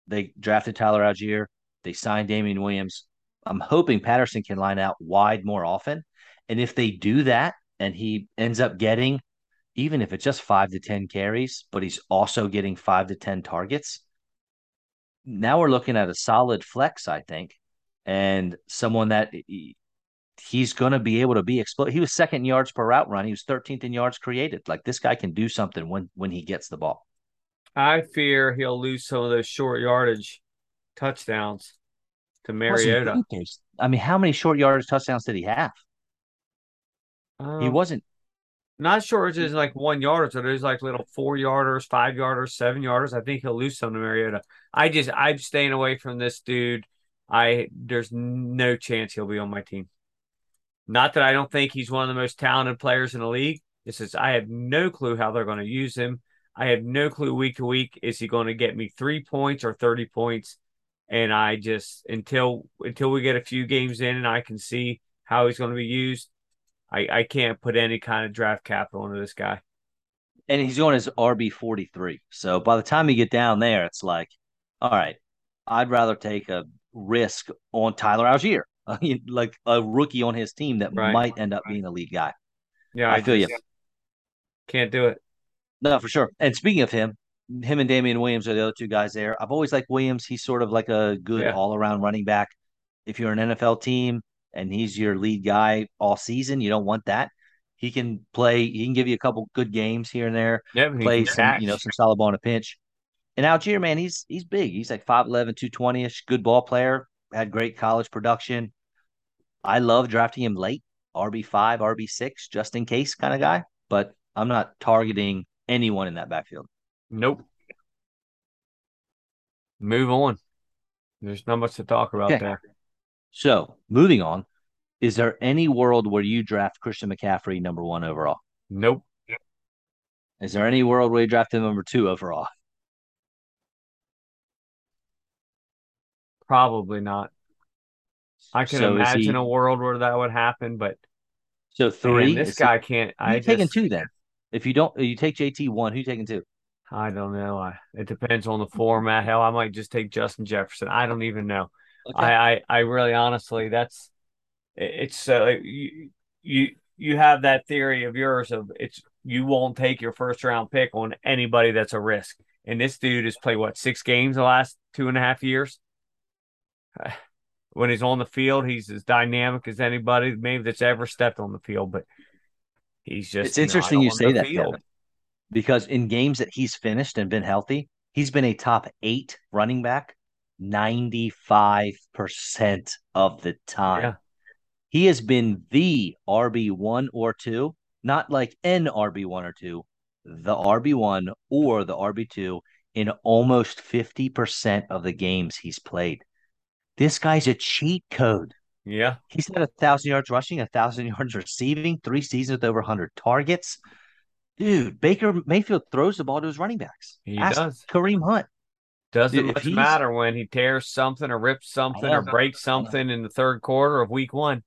they drafted Tyler Allgeier. They signed Damien Williams. I'm hoping Patterson can line out wide more often. And if they do that and he ends up getting, even if it's just five to 10 carries, but he's also getting five to 10 targets, now we're looking at a solid flex, I think, and someone that he's going to be able to be explode. He was second yards per route run. He was 13th in yards created. Like this guy can do something when when he gets the ball. I fear he'll lose some of those short yardage touchdowns to Mariota. I mean, how many short yardage touchdowns did he have? Um, he wasn't not short as like one yarder, so there's like little four yarders, five yarders, seven yarders. I think he'll lose some to Mariota. I just I'm staying away from this dude. I there's no chance he'll be on my team. Not that I don't think he's one of the most talented players in the league. This is I have no clue how they're going to use him. I have no clue week to week is he going to get me three points or thirty points, and I just until until we get a few games in and I can see how he's going to be used, I I can't put any kind of draft capital into this guy. And he's going as RB forty three, so by the time you get down there, it's like, all right, I'd rather take a risk on Tyler Allgeier, like a rookie on his team that right. might end up being a lead guy. Yeah, I, I feel you. Can't do it. No, for sure. And speaking of him, him and Damien Williams are the other two guys there. I've always liked Williams. He's sort of like a good yeah. all around running back. If you're an NFL team and he's your lead guy all season, you don't want that. He can play. He can give you a couple good games here and there. Yeah, play some, catch. you know, some solid ball in a pinch. And Allgeier, man, he's he's big. He's like 5'11", 220 ish. Good ball player. Had great college production. I love drafting him late, RB five, RB six, just in case kind of guy. But I'm not targeting anyone in that backfield. Nope. Move on. There's not much to talk about okay. there. So moving on, Is there any world where you draft Christian McCaffrey number one overall? Nope. Is there any world where you draft him number two overall? Probably not. I can So imagine he- a world where that would happen, but So three. man, this is guy can't. I taking just, two then? If you don't, you take JT one. Who you taking two? I don't know. I, it depends on the format. Hell, I might just take Justin Jefferson. I don't even know. I, I, I really honestly, that's it- it's uh, you, you you have that theory of yours of it's you won't take your first round pick on anybody that's a risk. And this dude has played what six games the last two and a half years. When he's on the field, he's as dynamic as anybody maybe that's ever stepped on the field. But he's just It's interesting you say that, field. Because in games that he's finished and been healthy, he's been a top eight running back 95% of the time. Yeah. He has been the RB1 or 2, not like an RB1 or 2, the RB1 or the RB2 in almost 50% of the games he's played. This guy's a cheat code. Yeah, He's had a thousand yards rushing, a thousand yards receiving, three seasons with over 100 targets. Dude, Baker Mayfield throws the ball to his running backs. He Ask does. Kareem Hunt. Doesn't Dude, much matter when he tears something or rips something or breaks something in the third quarter of week one.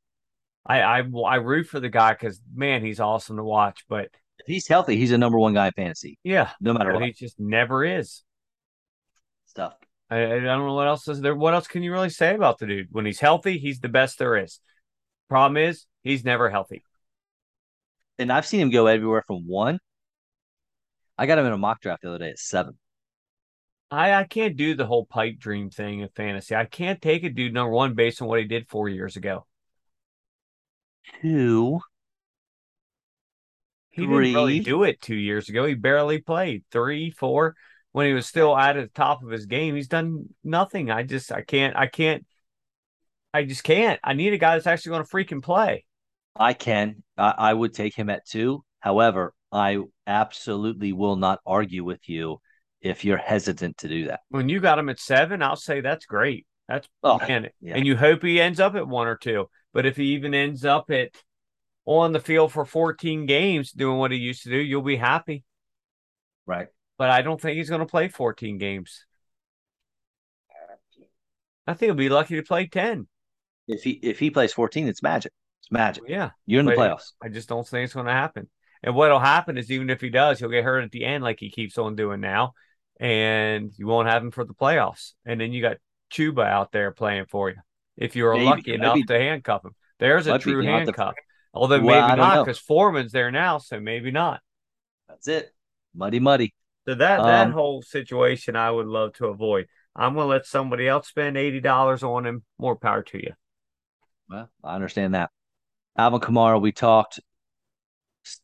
I I, I root for the guy because man, he's awesome to watch. But If he's healthy, he's a number one guy in fantasy, yeah, no matter what. he just never is. Stuff. I, I don't know what else is there. What else can you really say about the dude? When he's healthy, he's the best there is. Problem is, he's never healthy. And I've seen him go everywhere from one. I got him in a mock draft the other day at seven. I, I can't do the whole pipe dream thing in fantasy. I can't take a dude number one based on what he did four years ago. Two. He didn't really do it two years ago. He barely played three, four when he was still at the top of his game. He's done nothing. I just, I can't, I can't, I just can't. I need a guy that's actually going to freaking play. I can. I, I would take him at two. However, I absolutely will not argue with you if you're hesitant to do that. When you got him at seven, I'll say that's great. That's Oh, man, yeah. and you hope he ends up at one or two. But if he even ends up at on the field for 14 games doing what he used to do, you'll be happy. right. But I don't think he's going to play 14 games. I think he'll be lucky to play 10. If he if he plays 14, it's magic. It's magic. Yeah. You're in the playoffs. I just don't think it's going to happen. And what'll happen is even if he does, he'll get hurt at the end like he keeps on doing now, and you won't have him for the playoffs. And then you got Chuba out there playing for you if you're Maybe. lucky enough to handcuff him. There's a true handcuff. Although Well, maybe don't because Foreman's there now, so maybe not. That's it. Muddy, muddy. So that that Um, whole situation, I would love to avoid. I'm going to let somebody else spend eighty dollars on him. More power to you. Well, I understand that. Alvin Kamara, we talked.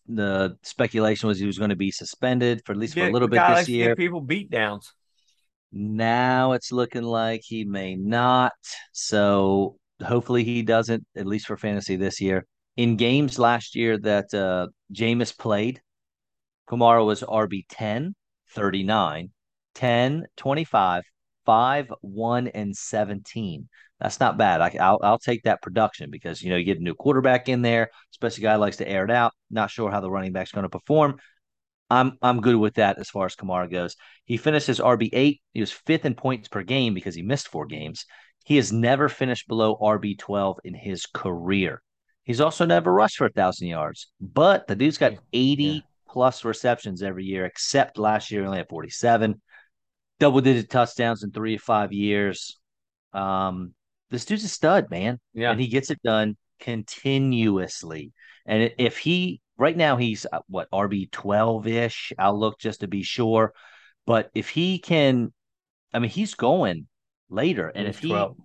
The speculation was he was going to be suspended for at least for a little bit this year. people beat downs. Now it's looking like he may not. So hopefully he doesn't, at least for fantasy this year. In games last year that uh Jameis played, Kamara was RB 10, 39, 10, 25, 5, 1, and 17. That's not bad. I, will take that production because, you know, you get a new quarterback in there, especially guy likes to air it out. Not sure how the running back's going to perform. I'm, I'm good with that as far as Kamara goes. He finished his RB8. He was fifth in points per game because he missed four games. He has never finished below RB12 in his career. He's also never rushed for a thousand yards, but the dude's got 80 plus receptions every year, except last year only had forty seven. Double digit touchdowns in three to five years. Um, this dude's a stud, man Yeah, and he gets it done continuously. And if he right now he's uh, what RB twelve ish, I'll look just to be sure. But if he can, I mean, he's going later, and He's if he 12.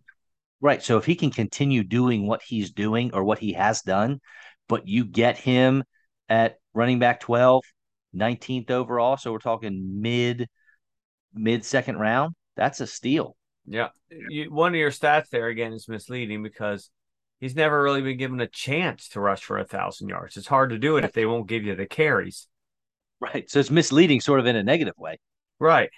right, so if he can continue doing what he's doing or what he has done, but you get him at running back 12, 19th overall, so we're talking mid mid second round, that's a steal. Yeah. You, one of your stats there again is misleading because he's never really been given a chance to rush for a thousand yards. It's hard to do it if they won't give you the carries. Right. So it's misleading sort of in a negative way. Right.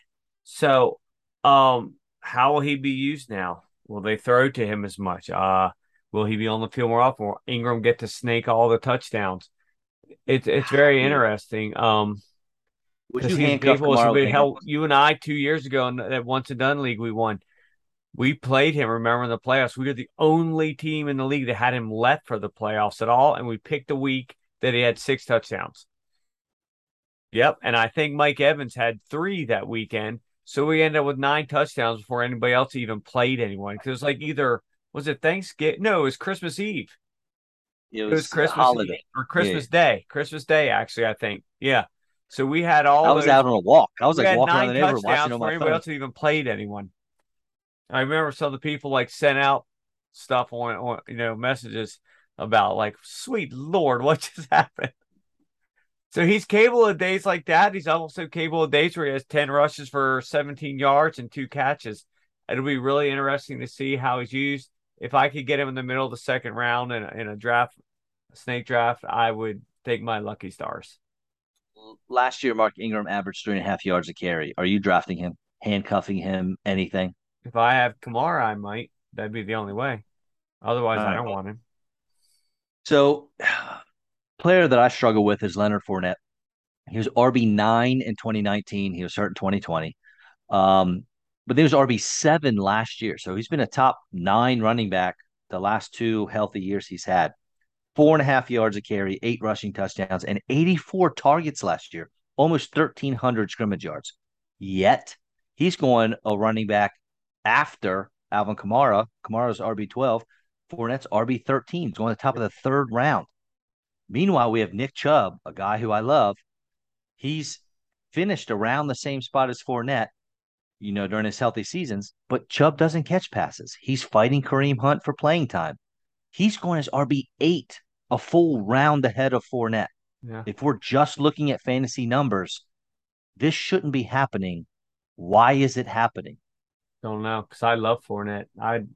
So, um, how will he be used now? Will they throw to him as much? Uh, Will he be on the field more often? Will Ingram get to snake all the touchdowns? It's it's very interesting. Um, because handcuff people Kamara be hell. You and I two years ago in that once and done league we won. We played him. Remember in the playoffs, we were the only team in the league that had him left for the playoffs at all, and we picked a week that he had six touchdowns. Yep, and I think Mike Evans had three that weekend, so we ended up with nine touchdowns before anybody else even played anyone. Because it was like either was it Thanksgiving? No, it was Christmas Eve. It It was, was Christmas holiday. Or Christmas Day. Christmas Day, actually, I think. Yeah. So we had all. I was those- out on a walk. I was like walking around the neighborhood watching on my anybody phone. else had even played anyone. I remember some of the people like sent out stuff on, on you know messages about like, sweet lord, what just happened? So he's capable of days like that. He's also capable of days where he has ten rushes for 17 yards and two catches. It'll be really interesting to see how he's used. If I could get him in the middle of the second round in a, in a draft, a snake draft, I would take my lucky stars. Last year, Mark Ingram averaged three and a half yards a carry. Are you drafting him, handcuffing him, anything? If I have Kamara, I might. That'd be the only way. Otherwise, I don't want him. So, player that I struggle with is Leonard Fournette. He was RB nine in 2019. He was hurt in 2020. Um, but he was RB seven last year. So he's been a top nine running back the last two healthy years he's had. Four and a half yards a carry, eight rushing touchdowns, and 84 targets last year, almost 1,300 scrimmage yards. Yet he's going a running back after Alvin Kamara. Kamara's RB 12. Fournette's RB 13. He's going to the top of the third round. Meanwhile, we have Nick Chubb, a guy who I love. He's finished around the same spot as Fournette, you know, during his healthy seasons, but Chubb doesn't catch passes. He's fighting Kareem Hunt for playing time. He's going as RB eight, a full round ahead of Fournette. Yeah. If we're just looking at fantasy numbers, this shouldn't be happening. Why is it happening? Don't know because I love Fournette. I'd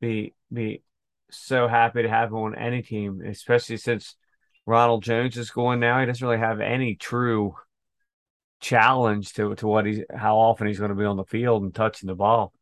be be so happy to have him on any team, especially since Ronald Jones is going now. He doesn't really have any true challenge to to what he's how often he's going to be on the field and touching the ball.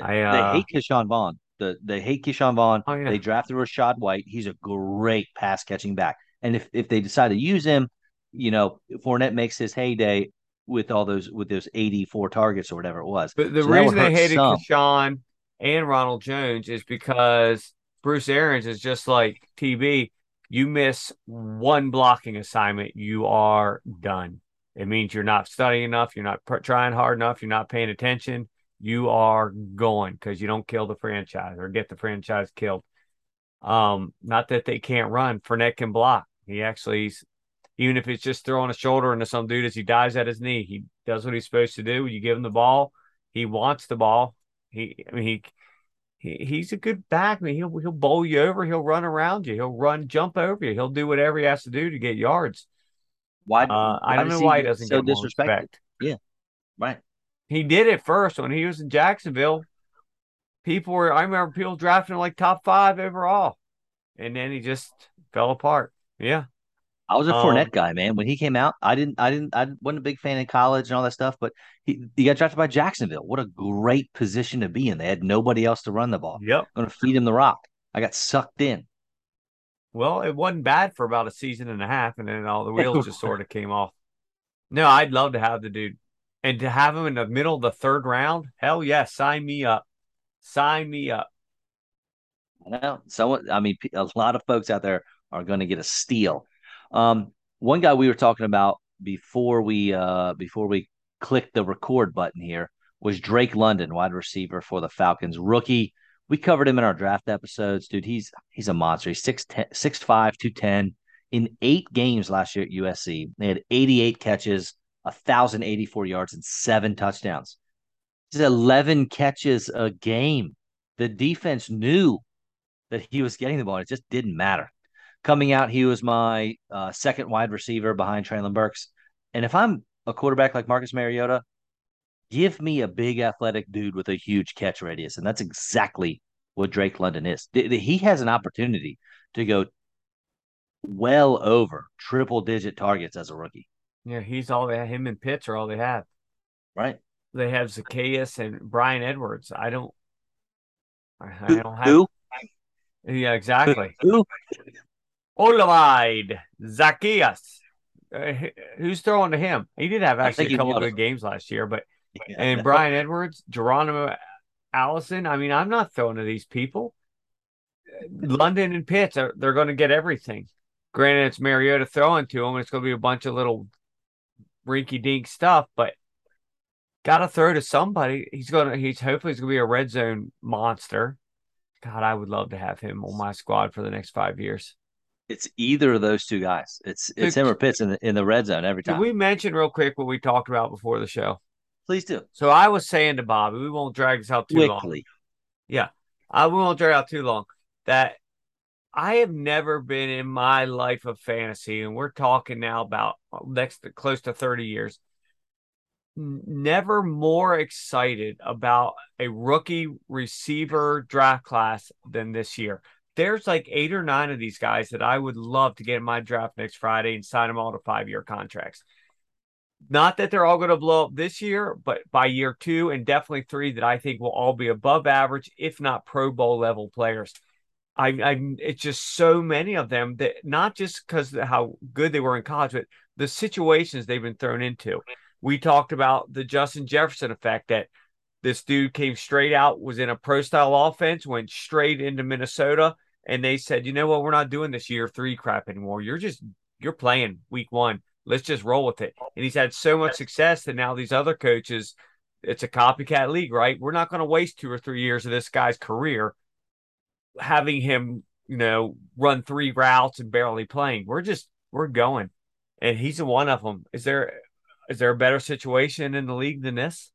I, uh, they hate Ke'Shawn Vaughn. The, they hate Ke'Shawn Vaughn. Oh, yeah. They drafted Rachaad White. He's a great pass catching back. And if, if they decide to use him, you know, Fournette makes his heyday with all those with those 84 targets or whatever it was. But the So reason they hated some. Ke'Shawn and Ronald Jones is because Bruce Arians is just like TB. You miss one blocking assignment, you are done. It means you're not studying enough, you're not pr- trying hard enough, you're not paying attention. You are going because you don't kill the franchise or get the franchise killed. Um, not that they can't run. Fournette can block. He actually, even if it's just throwing a shoulder into some dude as he dives at his knee, he does what he's supposed to do. You give him the ball, he wants the ball. He, I mean, he, he he's a good back. I mean, he'll he'll bowl you over. He'll run around you. He'll run, jump over you. He'll do whatever he has to do to get yards. Why? Uh, I don't know why he doesn't so get respect. Right. He did it first when he was in Jacksonville. People were, I remember people drafting him like top five overall, and then he just fell apart. Yeah, I was a Um, Fournette guy, man. When he came out, I didn't, I didn't, I wasn't a big fan in college and all that stuff. But he, he got drafted by Jacksonville. What a great position to be in. They had nobody else to run the ball. yep. Going to feed him the rock. I got sucked in. Well, it wasn't bad for about a season and a half, and then all the wheels just sort of came off. No, I'd love to have the dude, and to have him in the middle of the third round. Hell yes, sign me up. Sign me up. I know someone. I mean, a lot of folks out there are going to get a steal. Um, one guy we were talking about before we uh before we clicked the record button here was Drake London, wide receiver for the Falcons, rookie. We covered him in our draft episodes, dude. He's he's a monster. He's 6'10", 6'5", 210. In eight games last year at USC, they had 88 catches, 1,084 yards, and seven touchdowns. He's 11 catches a game. The defense knew that he was getting the ball. It just didn't matter. Coming out, he was my uh, second wide receiver behind Treylon Burks. And if I'm a quarterback like Marcus Mariota, give me a big athletic dude with a huge catch radius. And that's exactly what Drake London is. He has an opportunity to go well over triple digit targets as a rookie, Yeah, he's all they have. Him and Pitts are all they have. right? They have Zaccheaus and Bryan Edwards. I don't. I I don't have. who? Yeah, exactly. Who? Olamide Zaccheaus. Uh, who's throwing to him? He did have actually a couple good games last year, but and Bryan Edwards, Geronimo Allison. I mean, I'm not throwing to these people. London and Pitts are they're going to get everything. Granted, it's Mariota throwing to them. It's going to be a bunch of little rinky dink stuff, but got to throw to somebody. He's going to, he's hopefully he's going to be a red zone monster. God, I would love to have him on my squad for the next five years. It's either of those two guys. It's it's him or Pitts in the in the red zone every time. Can we mention real quick what we talked about before the show? Please do. So I was saying to Bobby, we won't drag this out too Quickly. long. Yeah, I won't drag out too long. That I have never been in my life of fantasy, and we're talking now about uh, next to, close to 30 years. Never more excited about a rookie receiver draft class than this year. There's like eight or nine of these guys that I would love to get in my draft next Friday and sign them all to five year contracts. Not that they're all going to blow up this year, but by year two and definitely three, that I think will all be above average, if not Pro Bowl level players. I, I it's just so many of them that not just because how good they were in college, but the situations they've been thrown into. We talked about the Justin Jefferson effect that this dude came straight out, was in a pro style offense, went straight into Minnesota, and they said, you know what, we're not doing this year three crap anymore. You're just you're playing week one. Let's just roll with it. And he's had so much success that now these other coaches, it's a copycat league, right? We're not going to waste two or three years of this guy's career having him, you know, run three routes and barely playing. We're just we're going, and he's one of them. Is there is there a better situation in the league than this?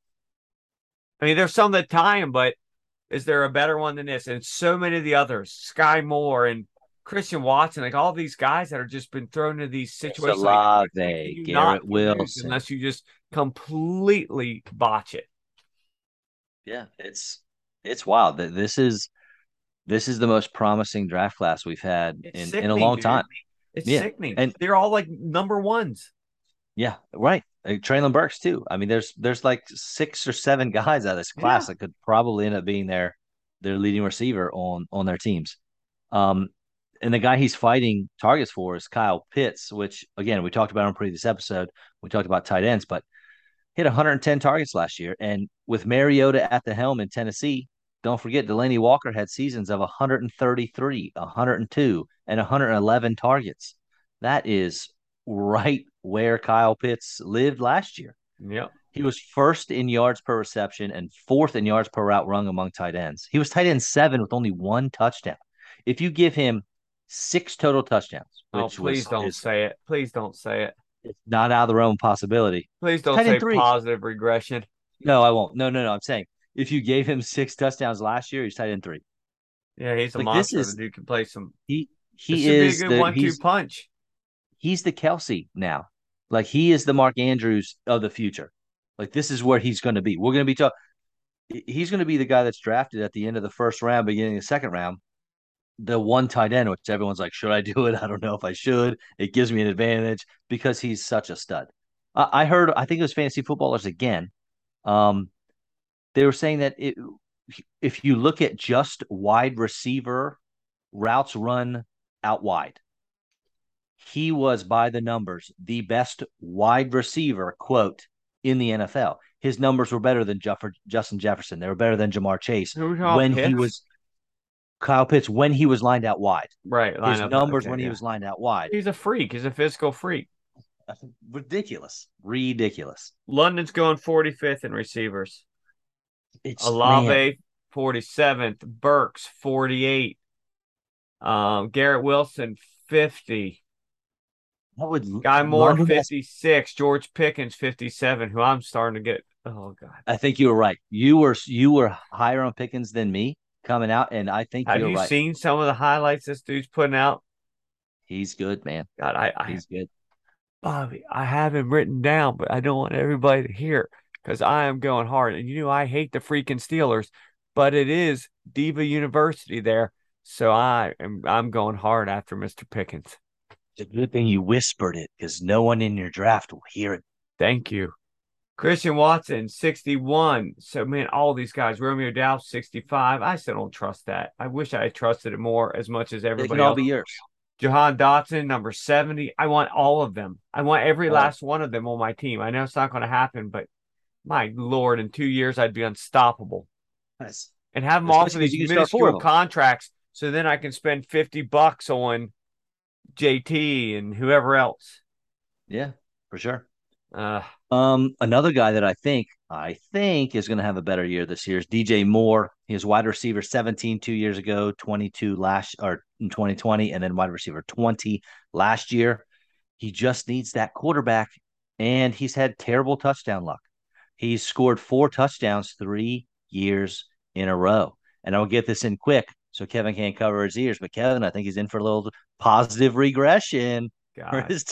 I mean, there's some that tie him, but is there a better one than this? And so many of the others, Skyy Moore and Christian Watson, like all these guys that are just been thrown into these situations. Olave, like, Garrett Wilson, unless you just completely botch it. Yeah, it's it's wild. That this is this is the most promising draft class we've had in, in a long dude. time. It's yeah. sickening. And they're all like number ones. Yeah, right. Like Treylon Burks too. I mean, there's there's like six or seven guys out of this class yeah. that could probably end up being their their leading receiver on on their teams. Um, and the guy he's fighting targets for is Kyle Pitts, which again we talked about on previous episode. We talked about tight ends, but hit 110 targets last year. And with Mariota at the helm in Tennessee, don't forget, Delanie Walker had seasons of 133, 102, and 111 targets. That is right where Kyle Pitts lived last year. Yeah. He was first in yards per reception and fourth in yards per route run among tight ends. He was tight end seven with only one touchdown. If you give him six total touchdowns, oh, please don't his, say it. Please don't say it. It's not out of the realm of possibility. Please don't say positive regression. No, I won't. No, no, no. I'm saying if you gave him six touchdowns last year, he's tight end three. Yeah, he's a like, monster. This is, dude can play some. He he is a good one-two punch. He's the Kelce now. Like he is the Mark Andrews of the future. Like this is where he's going to be. We're going to be talking. He's going to be the guy that's drafted at the end of the first round, beginning of the second round. The one tight end, which everyone's like, should I do it? I don't know if I should. It gives me an advantage because he's such a stud. I heard, I think it was fantasy footballers again. Um, they were saying that it, if you look at just wide receiver routes run out wide, he was by the numbers the best wide receiver quote in the NFL. His numbers were better than Jeff- Justin Jefferson. They were better than Ja'Marr Chase when Pitts? he was Kyle Pitts when he was lined out wide. Right, his numbers okay, when yeah. he was lined out wide. He's a freak. He's a physical freak. Ridiculous, ridiculous. London's going 45th in receivers. It's Olave, 47th. Burks, 48. Um, Garrett Wilson, 50. What would Skyy Moore, 56. George Pickens, 57, who I'm starting to get. Oh, God. I think you were right. You were you were higher on Pickens than me coming out, and I think Have you right. seen some of the highlights this dude's putting out? He's good, man. God, I, I he's good. Bobby, I have him written down, but I don't want everybody to hear because I am going hard. And you know, I hate the freaking Steelers, but it is Diva University there. So I am I'm going hard after Mr. Pickens. It's a good thing you whispered it because no one in your draft will hear it. Thank you. Christian Watson, 61. So, man, all these guys, Romeo Doubs, 65. I still don't trust that. I wish I had trusted it more as much as They everybody can all else. be yours. Jahan Dotson, number 70. I want all of them. I want every last one of them on my team. I know it's not going to happen, but my Lord, in two years, I'd be unstoppable. Nice. And have them off of these you can start four of minuscule contracts so then I can spend 50 bucks on JT and whoever else. Yeah, for sure. Uh, Um, another guy that I think I think is going to have a better year this year is DJ Moore. He was wide receiver 17 two years ago, 22 last or in 2020, and then wide receiver 20 last year. He just needs that quarterback, and he's had terrible touchdown luck. He's scored four touchdowns three years in a row. And I'll get this in quick so Kevin can't cover his ears. But Kevin, I think he's in for a little positive regression for God, his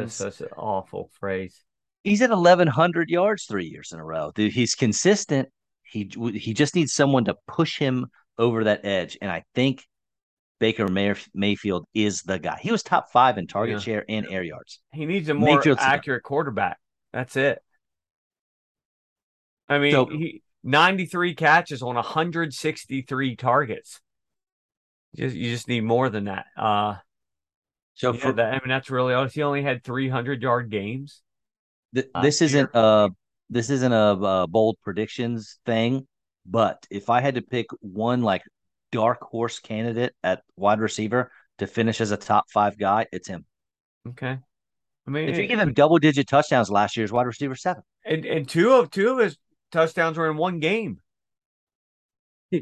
that's such an awful phrase. He's at 1,100 yards three years in a row. Dude, he's consistent. He he just needs someone to push him over that edge, and I think Baker May- Mayfield is the guy. He was top five in target Yeah. share and air yards. He needs a more Mayfield's the guy. accurate quarterback. That's it. I mean, So- he 93 catches on 163 targets. You just, you just need more than that. Uh, So yeah, for that, I mean, that's really honest. He only had 300 yard games. Th- this isn't uh this isn't a, uh bold predictions thing, but if I had to pick one like dark horse candidate at wide receiver to finish as a top five guy, it's him. Okay. I mean, If you give him double digit touchdowns last year's wide receiver seven. and, and two of two of his touchdowns were in one game.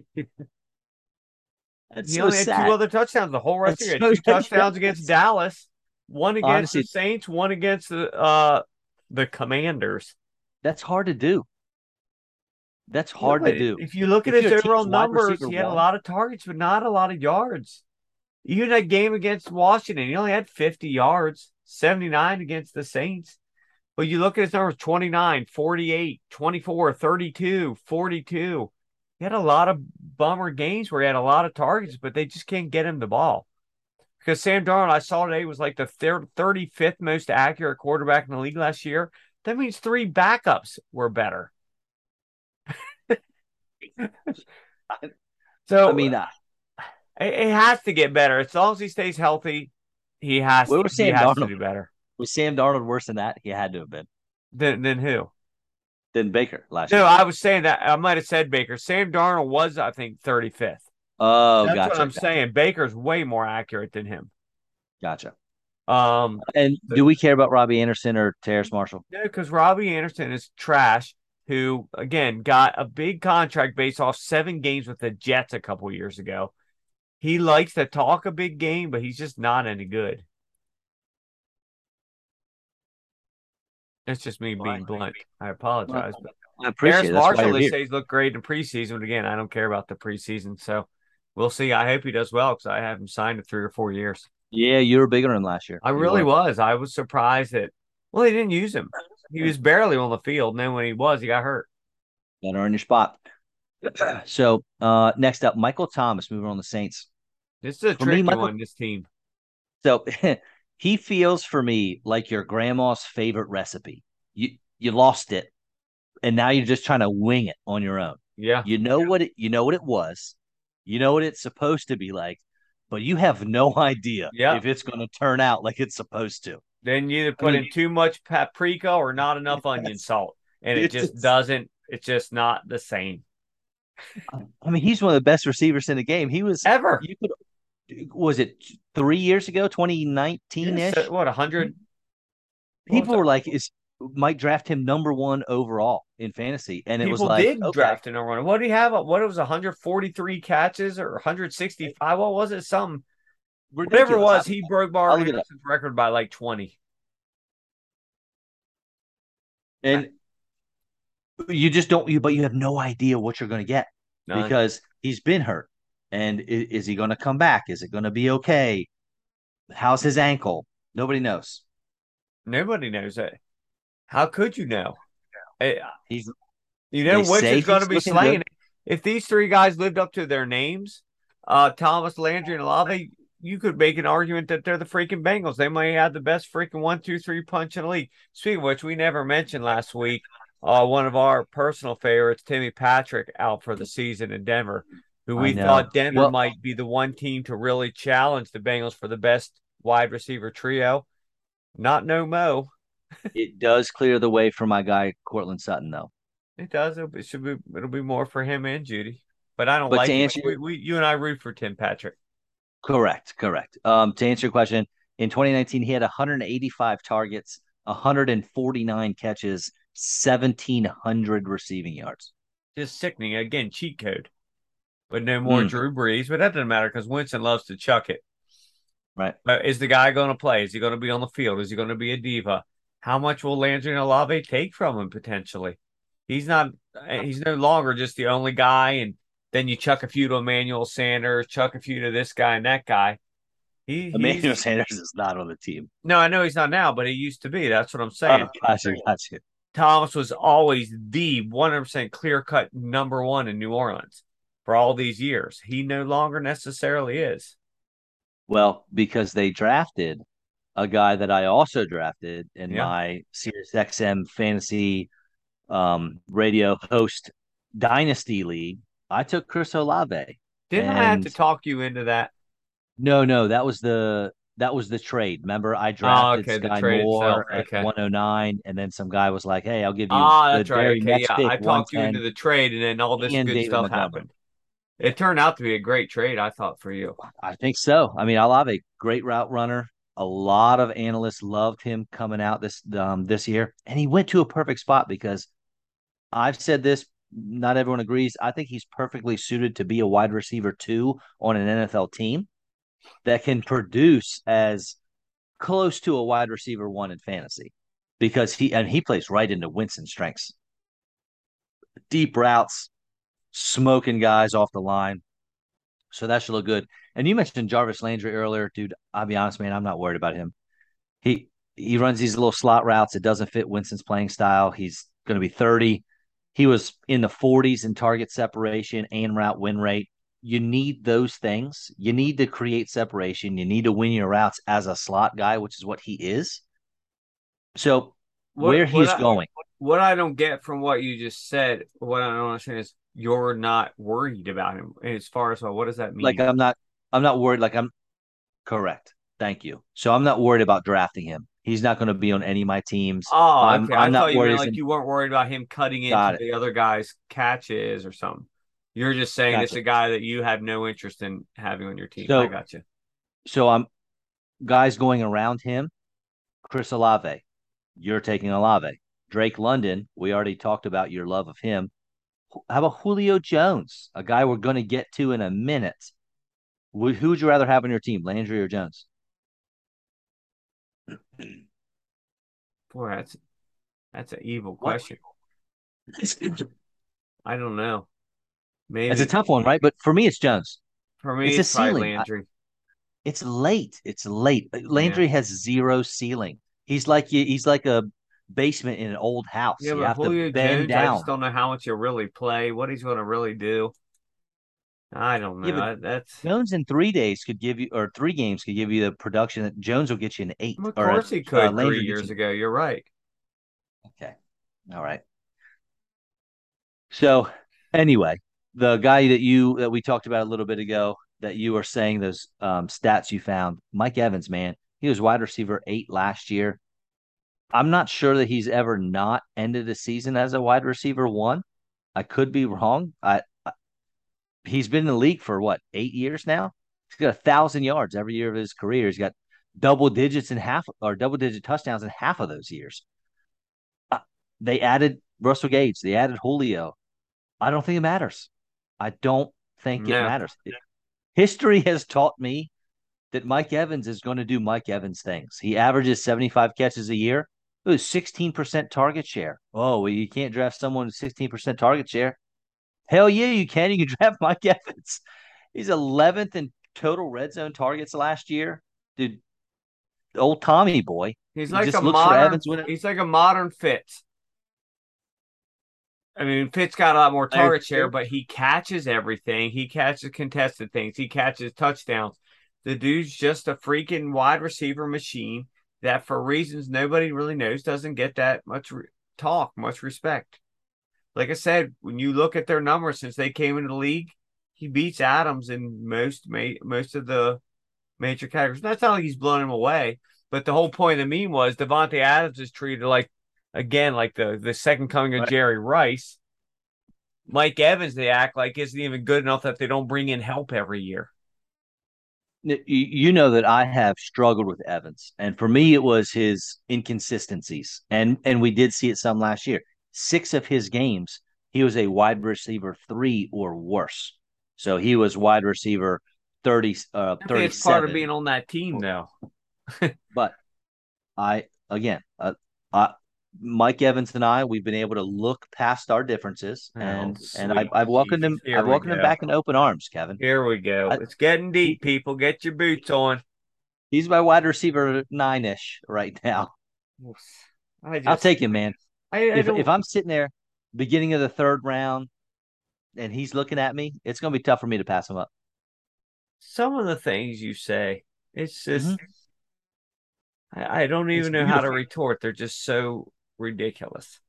That's he so only had two other touchdowns. The whole rest of the year, so two sad. touchdowns against Dallas, one against Honestly- the Saints, one against the uh the Commanders. That's hard to do. That's hard to do. If you look If at his overall numbers, he had a lot of targets, but not a lot of yards. Even that game against Washington, he only had 50 yards, 79 against the Saints. But you look at his numbers 29, 48, 24, 32, 42. He had a lot of bummer games where he had a lot of targets, but they just can't get him the ball. Because Sam Darnold, I saw today, was like the thir- 35th most accurate quarterback in the league last year. That means three backups were better. so I mean, uh, it, it has to get better. As long as he stays healthy, he has, to, was he Sam has to Darnold? do better. was Sam Darnold worse than that? He had to have been Than, than who? than Baker last No, year. I was saying that I might have said Baker. Sam Darnold was, I think, 35th. Oh, That's gotcha. what I'm gotcha, saying. Baker's way more accurate than him. Gotcha. Um, And do we care about Robbie Anderson or Terrace Marshall? no, because Robbie Anderson is trash. Who again got a big contract based off seven games with the Jets a couple years ago. He likes to talk a big game, but he's just not any good. That's just me being blunt. I apologize, but I appreciate Harris it. That's why Marshall, they say he's looked great in preseason. But again, I don't care about the preseason, so we'll see. I hope he does well because I have him signed to three or four years. Yeah, you were bigger than last year. I You really were. was. I was surprised that well, they didn't use him. He was barely on the field, and then when he was, he got hurt. Gotta earn your spot. so uh next up, Michael Thomas moving on the Saints. This is a For me, Michael- one. This team. So he feels for me like your grandma's favorite recipe. You you lost it, and now you're just trying to wing it on your own. Yeah, You know what it you know what it was. You know what it's supposed to be like, but you have no idea Yeah. if it's going to turn out like it's supposed to. then you either put mean- in too much paprika or not enough onion salt, and it just doesn't. It's just not the same I mean, he's one of the best receivers in the game. He was ever. you could was it three years ago, 2019 ish? Uh, what a hundred? People were like, is might draft him number one overall in fantasy. And it was like did okay, draft an runner. What do you have? What it was 143 catches or 165? What was it? Something. Whatever it was, he broke Bar I'll look it up. Anderson's record by like 20. and you just don't you but you have no idea what you're going to get None. because he's been hurt. And is, is he going to come back? Is it going to be okay? How's his ankle? Nobody knows. Nobody knows that. How could you know? He's You know which is going to be good. If these three guys lived up to their names, uh, Thomas Landry and Olave, you could make an argument that they're the freaking Bengals. They might have the best freaking one, two, three punch in the league. Speaking of which, we never mentioned last week uh, one of our personal favorites, Timmy Patrick, out for the season in Denver, who we thought Denver well, might be the one team to really challenge the Bengals for the best wide receiver trio. Not no mo. It does clear the way for my guy Courtland Sutton, though. It does. It should be. It'll be more for him and Jeudy. But I don't but like. To answer, we, we, you and I root for Tim Patrick. Correct. Correct. Um, to answer your question, in 2019 he had 185 targets, 149 catches, 1700 receiving yards. Just sickening. Again, cheat code. But no more mm. Drew Brees. But that doesn't matter because Winston loves to chuck it. Right. Uh, is the guy going to play? Is he going to be on the field? Is he going to be a diva? How much will Landry and Olave take from him potentially? He's not. He's no longer just the only guy, and then you chuck a few to Emmanuel Sanders, chuck a few to this guy and that guy. He, Emmanuel Sanders is not on the team. No, I know he's not now, but he used to be. That's what I'm oh, saying. Oh, gotcha, gotcha. Thomas was always the 100% clear cut number one in New Orleans for all these years. He no longer necessarily is. Well, because they drafted a guy that I also drafted in yeah. my Sirius XM fantasy um, radio host dynasty league. I took Chris Olave. Didn't. I have to talk you into that? No, no, that was the that was the trade. Remember, I oh, drafted oh, okay, Skyy Moore at 109, and then some guy was like, "Hey, I'll give you." Ah, oh, that's right. Okay, yeah, I talked you into the trade, and then all this good David stuff Montgomery. happened. It turned out to be a great trade, I thought, for you. I think so. I mean, a great route runner. A lot of analysts loved him coming out this um, this year, and he went to a perfect spot because I've said this. Not everyone agrees. I think he's perfectly suited to be a wide receiver too on an NFL team that can produce as close to a wide receiver one in fantasy because he and he plays right into Winston's strengths. Deep routes, smoking guys off the line. So that should look good. And you mentioned Jarvis Landry earlier, dude. I'll be honest, man, I'm not worried about him. He he runs these little slot routes. It doesn't fit Winston's playing style. He's going to be 30. He was in the 40s in target separation and route win rate you need those things. You need to create separation. You need to win your routes as a slot guy, which is what he is. So what, where he's I, going. What I don't get from what you just said, what I don't understand is you're not worried about him as far as well, what does that mean? Like I'm not I'm not worried like I'm correct. Thank you. So I'm not worried about drafting him. He's not going to be on any of my teams. Oh, I'm, okay. I'm not worried. like you weren't worried about him cutting into the other guy's catches or something. You're just saying gotcha. it's a guy that you have no interest in having on your team. So, I got you. So I'm guys going around him. Chris Olave, you're taking Olave. Drake London, we already talked about your love of him. How about Julio Jones, a guy we're going to get to in a minute? Who would you rather have on your team, Landry or Jones? Boy, that's that's an evil question. I don't know. Maybe it's a tough one, right? But for me, it's Jones. For me, it's, it's a ceiling. Landry. it's late. It's late. Landry yeah. has zero ceiling. He's like he's like a basement in an old house. Yeah, you but Julio Jones, down. I just don't know how much he'll really play. What he's going to really do. I don't know. Yeah, That's Jones in three days could give you, or three games could give you the production that Jones will get you in eight. Of course, or, he could uh, three years ago. You're right. Okay. All right. So anyway, the guy that you that we talked about a little bit ago that you were saying those um, stats you found, Mike Evans, man, he was wide receiver eight last year. I'm not sure that he's ever not ended a season as a wide receiver one. I could be wrong. I, I he's been in the league for what eight years now. He's got a thousand yards every year of his career. He's got double digits in half or double digit touchdowns in half of those years. Uh, they added Russell Gage. They added Julio. I don't think it matters. I don't think no. it matters. History has taught me that Mike Evans is going to do Mike Evans things. He averages 75 catches a year. It was 16% target share. Oh, well, you can't draft someone with 16% target share. Hell yeah, you can. You can draft Mike Evans. He's 11th in total red zone targets last year. Dude, old Tommy boy. He's like a modern. He's like a modern Fitz. I mean, Fitz got a lot more target share, but he catches everything. He catches contested things. He catches touchdowns. The dude's just a freaking wide receiver machine that, for reasons nobody really knows, doesn't get that much re- talk, much respect. Like I said, when you look at their numbers since they came into the league, he beats Adams in most ma- most of the major categories. That's not like he's blowing him away, but the whole point of the meme was Davante Adams is treated like again like the the second coming of right. Jerry Rice. Mike Evans, they act like isn't even good enough that they don't bring in help every year. You know that I have struggled with Evans, and for me, it was his inconsistencies, and and we did see it some last year. Six of his games, he was a wide receiver three or worse. So he was wide receiver 30 uh I it's part of being on that team now. but I again, uh, I, Mike Evans and I, we've been able to look past our differences, oh, and and I, have welcomed him. Here I've welcomed him back in open arms, Kevin. Here we go. I, it's getting deep, people. Get your boots on. He's my wide receiver nine ish right now. Just, I'll take him, man. I, if if I'm sitting there, beginning of the third round, and he's looking at me, it's going to be tough for me to pass him up. Some of the things you say, it's just. Mm-hmm. I, I don't even it's know beautiful. how to retort. They're just so ridiculous.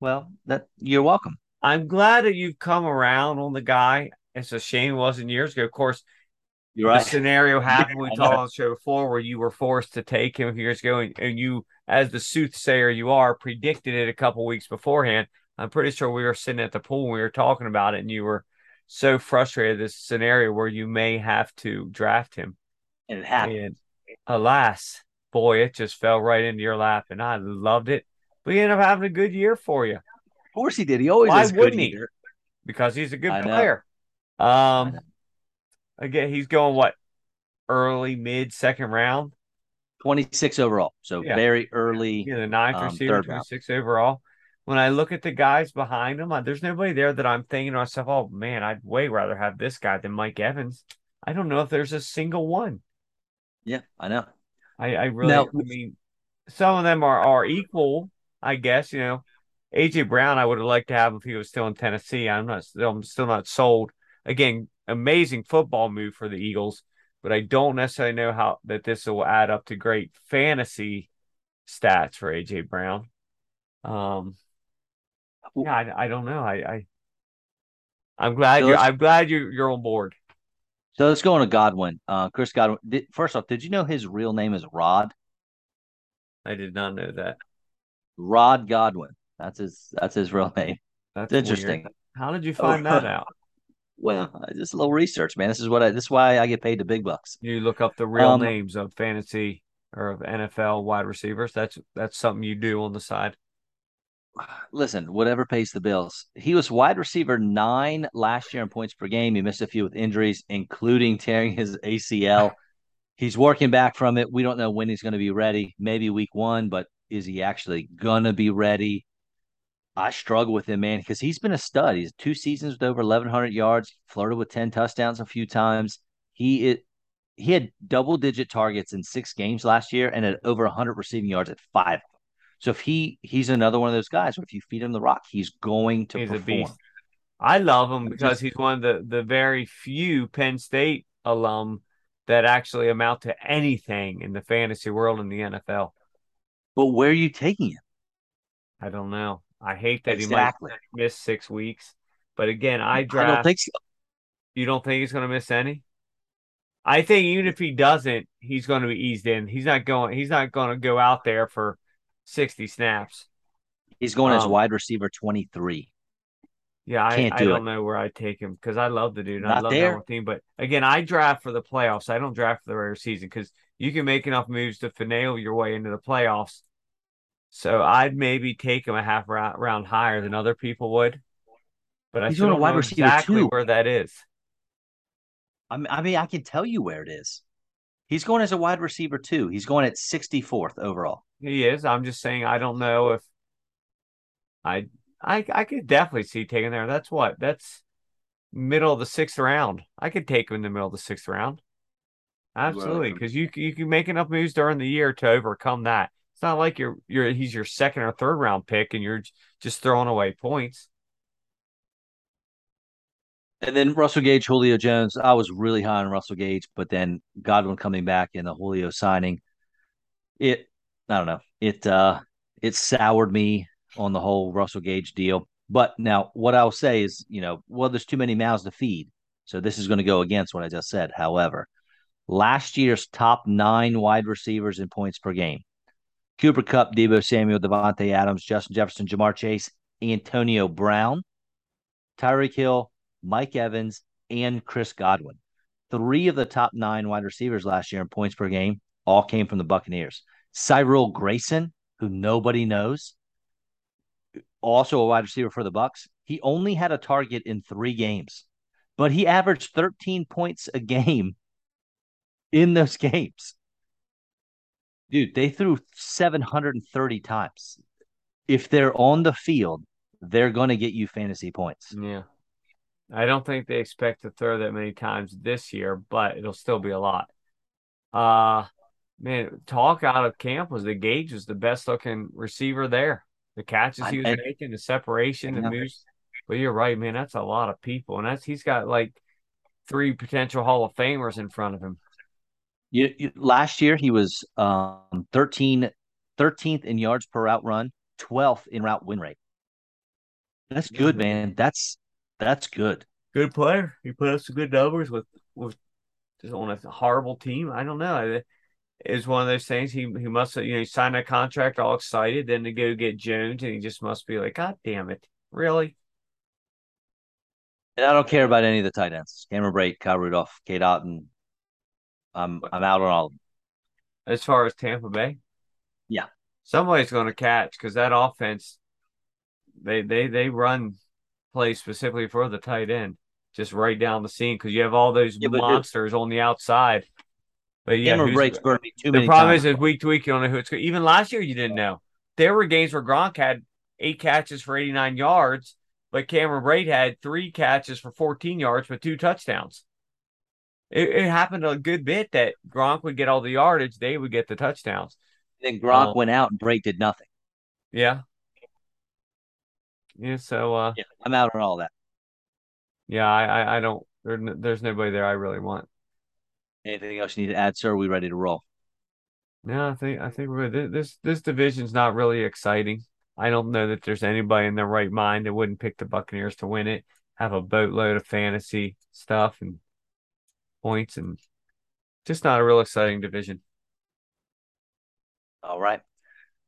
Well, that you're welcome. I'm glad that you've come around on the guy. It's a shame it wasn't years ago. Of course, you're right. The scenario happened. We talked on the show before where you were forced to take him years ago, and, and you, as the soothsayer you are, predicted it a couple weeks beforehand. I'm pretty sure we were sitting at the pool and we were talking about it, and you were so frustrated this scenario where you may have to draft him. And it happened. And alas, boy, it just fell right into your lap, and I loved it. He ended up having a good year for you. Of course he did. He always Why wouldn't he? Year. Because he's a good I player. Um, again, he's going what early mid second round. 26 overall. So yeah. very early. Yeah, the ninth um, receiver, 26 round. overall when I look at the guys behind him, there's nobody there that I'm thinking to myself, oh man, I'd way rather have this guy than Mike Evans. I don't know if there's a single one. Yeah, I know. I, I really, now, I mean, some of them are, are equal, I guess, you know. AJ Brown, I would have liked to have if he was still in Tennessee. I'm not I'm still not sold. Again, amazing football move for the Eagles, but I don't necessarily know how that this will add up to great fantasy stats for AJ Brown. Um, yeah, I, I don't know. I, I I'm glad so you're I'm glad you're you're on board. So let's go on to Godwin. Uh, Chris Godwin. Did, first off, did you know his real name is Rod? I did not know that. Rod Godwin. That's his. That's his real name. That's interesting. Weird. How did you find oh, that out? Well, just a little research, man. This is what I. This is why I get paid the big bucks. You look up the real um, names of fantasy or of NFL wide receivers. That's that's something you do on the side listen, whatever pays the bills. He was wide receiver nine last year in points per game. He missed a few with injuries, including tearing his ACL. He's working back from it. We don't know when he's going to be ready. Maybe week one, but is he actually going to be ready? I struggle with him, man, because he's been a stud. He's two seasons with over 1,100 yards, flirted with 10 touchdowns a few times. He it, he had double digit targets in six games last year and had over 100 receiving yards at five so if he he's another one of those guys where if you feed him the rock, he's going to he's perform. a beast. I love him because he's one of the the very few Penn State alum that actually amount to anything in the fantasy world in the NFL. But where are you taking him? I don't know. I hate that exactly. he might miss six weeks. But again, I draft. I don't think so. You don't think he's going to miss any? I think even if he doesn't, he's going to be eased in. He's not going. He's not going to go out there for 60 snaps. He's going um, as wide receiver 23. Yeah, I, Can't do I don't it. know where I'd take him because I love the dude. Not I love there. that team. But again, I draft for the playoffs. I don't draft for the regular season because you can make enough moves to finagle your way into the playoffs. So I'd maybe take him a half round, round higher than other people would. But He's I don't know exactly too. where that is. I mean, I mean, I can tell you where it is. He's going as a wide receiver too. He's going at 64th overall. He is. I'm just saying I don't know if I I I could definitely see taking there. That's what? That's middle of the sixth round. I could take him in the middle of the sixth round. Absolutely, because you you can make enough moves during the year to overcome that. It's not like you're you're he's your second or third round pick and you're just throwing away points. And then Russell Gage, Julio Jones. I was really high on Russell Gage, but then Godwin coming back and the Julio signing, it I don't know. It uh it soured me on the whole Russell Gage deal. But now what I'll say is, you know, well, there's too many mouths to feed. So this is going to go against what I just said. However, last year's top nine wide receivers in points per game. Cooper Kupp, Deebo Samuel, Davante Adams, Justin Jefferson, Ja'Marr Chase, Antonio Brown, Tyreek Hill, Mike Evans, and Chris Godwin. Three of the top nine wide receivers last year in points per game all came from the Buccaneers. Cyril Grayson, who nobody knows, also a wide receiver for the Bucs. He only had a target in three games, but he averaged 13 points a game in those games. Dude, they threw 730 times. If they're on the field, they're going to get you fantasy points. Yeah. I don't think they expect to throw that many times this year, but it'll still be a lot. Uh man, talk out of camp was the Gage was the best looking receiver there. The catches he was I, making, the separation, the moves. But you're right, man. That's a lot of people, and that's he's got like three potential Hall of Famers in front of him. You, you, last year he was um 13, 13th in yards per route run, 12th in route win rate. That's good, man. That's that's good. Good player. He put up some good numbers with with just on a horrible team. I don't know. It's one of those things he he must have, you know he signed a contract all excited, then to go get Jones, and he just must be like, God damn it, really? And I don't care about any of the tight ends. Cameron Brate, Kyle Rudolph, Cade Otton. I'm I'm out on all. As far as Tampa Bay, yeah, somebody's going to catch because that offense, they they they run play specifically for the tight end, just right down the seam because you have all those yeah, monsters on the outside. But yeah, Cameron Brate's burned me too the many. The problem times. is, is week to week you don't know who it's. Even last year, you didn't know. There were games where Gronk had eight catches for 89 yards, but Cameron Brate had three catches for 14 yards with two touchdowns. It, it, happened a good bit that Gronk would get all the yardage, they would get the touchdowns. Then Gronk um, went out and Brate did nothing. Yeah, yeah, so uh, yeah, I'm out on all that. Yeah, I I, I don't. There, there's nobody there I really want. Anything else you need to add, sir? Are we ready to roll? No, I think I think we're this this division's not really exciting. I don't know that there's anybody in their right mind that wouldn't pick the Buccaneers to win it. Have a boatload of fantasy stuff and points, and just not a real exciting division. All right.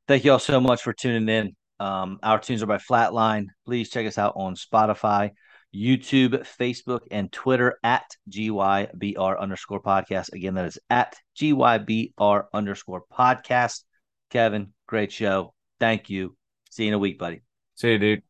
Thank you all so much for tuning in. Um, our tunes are by Flatline. Please check us out on Spotify, YouTube, Facebook, and Twitter at GYBR underscore podcast. Again, that is at GYBR underscore podcast. Kevin, great show. Thank you. See you in a week, buddy. See you, dude.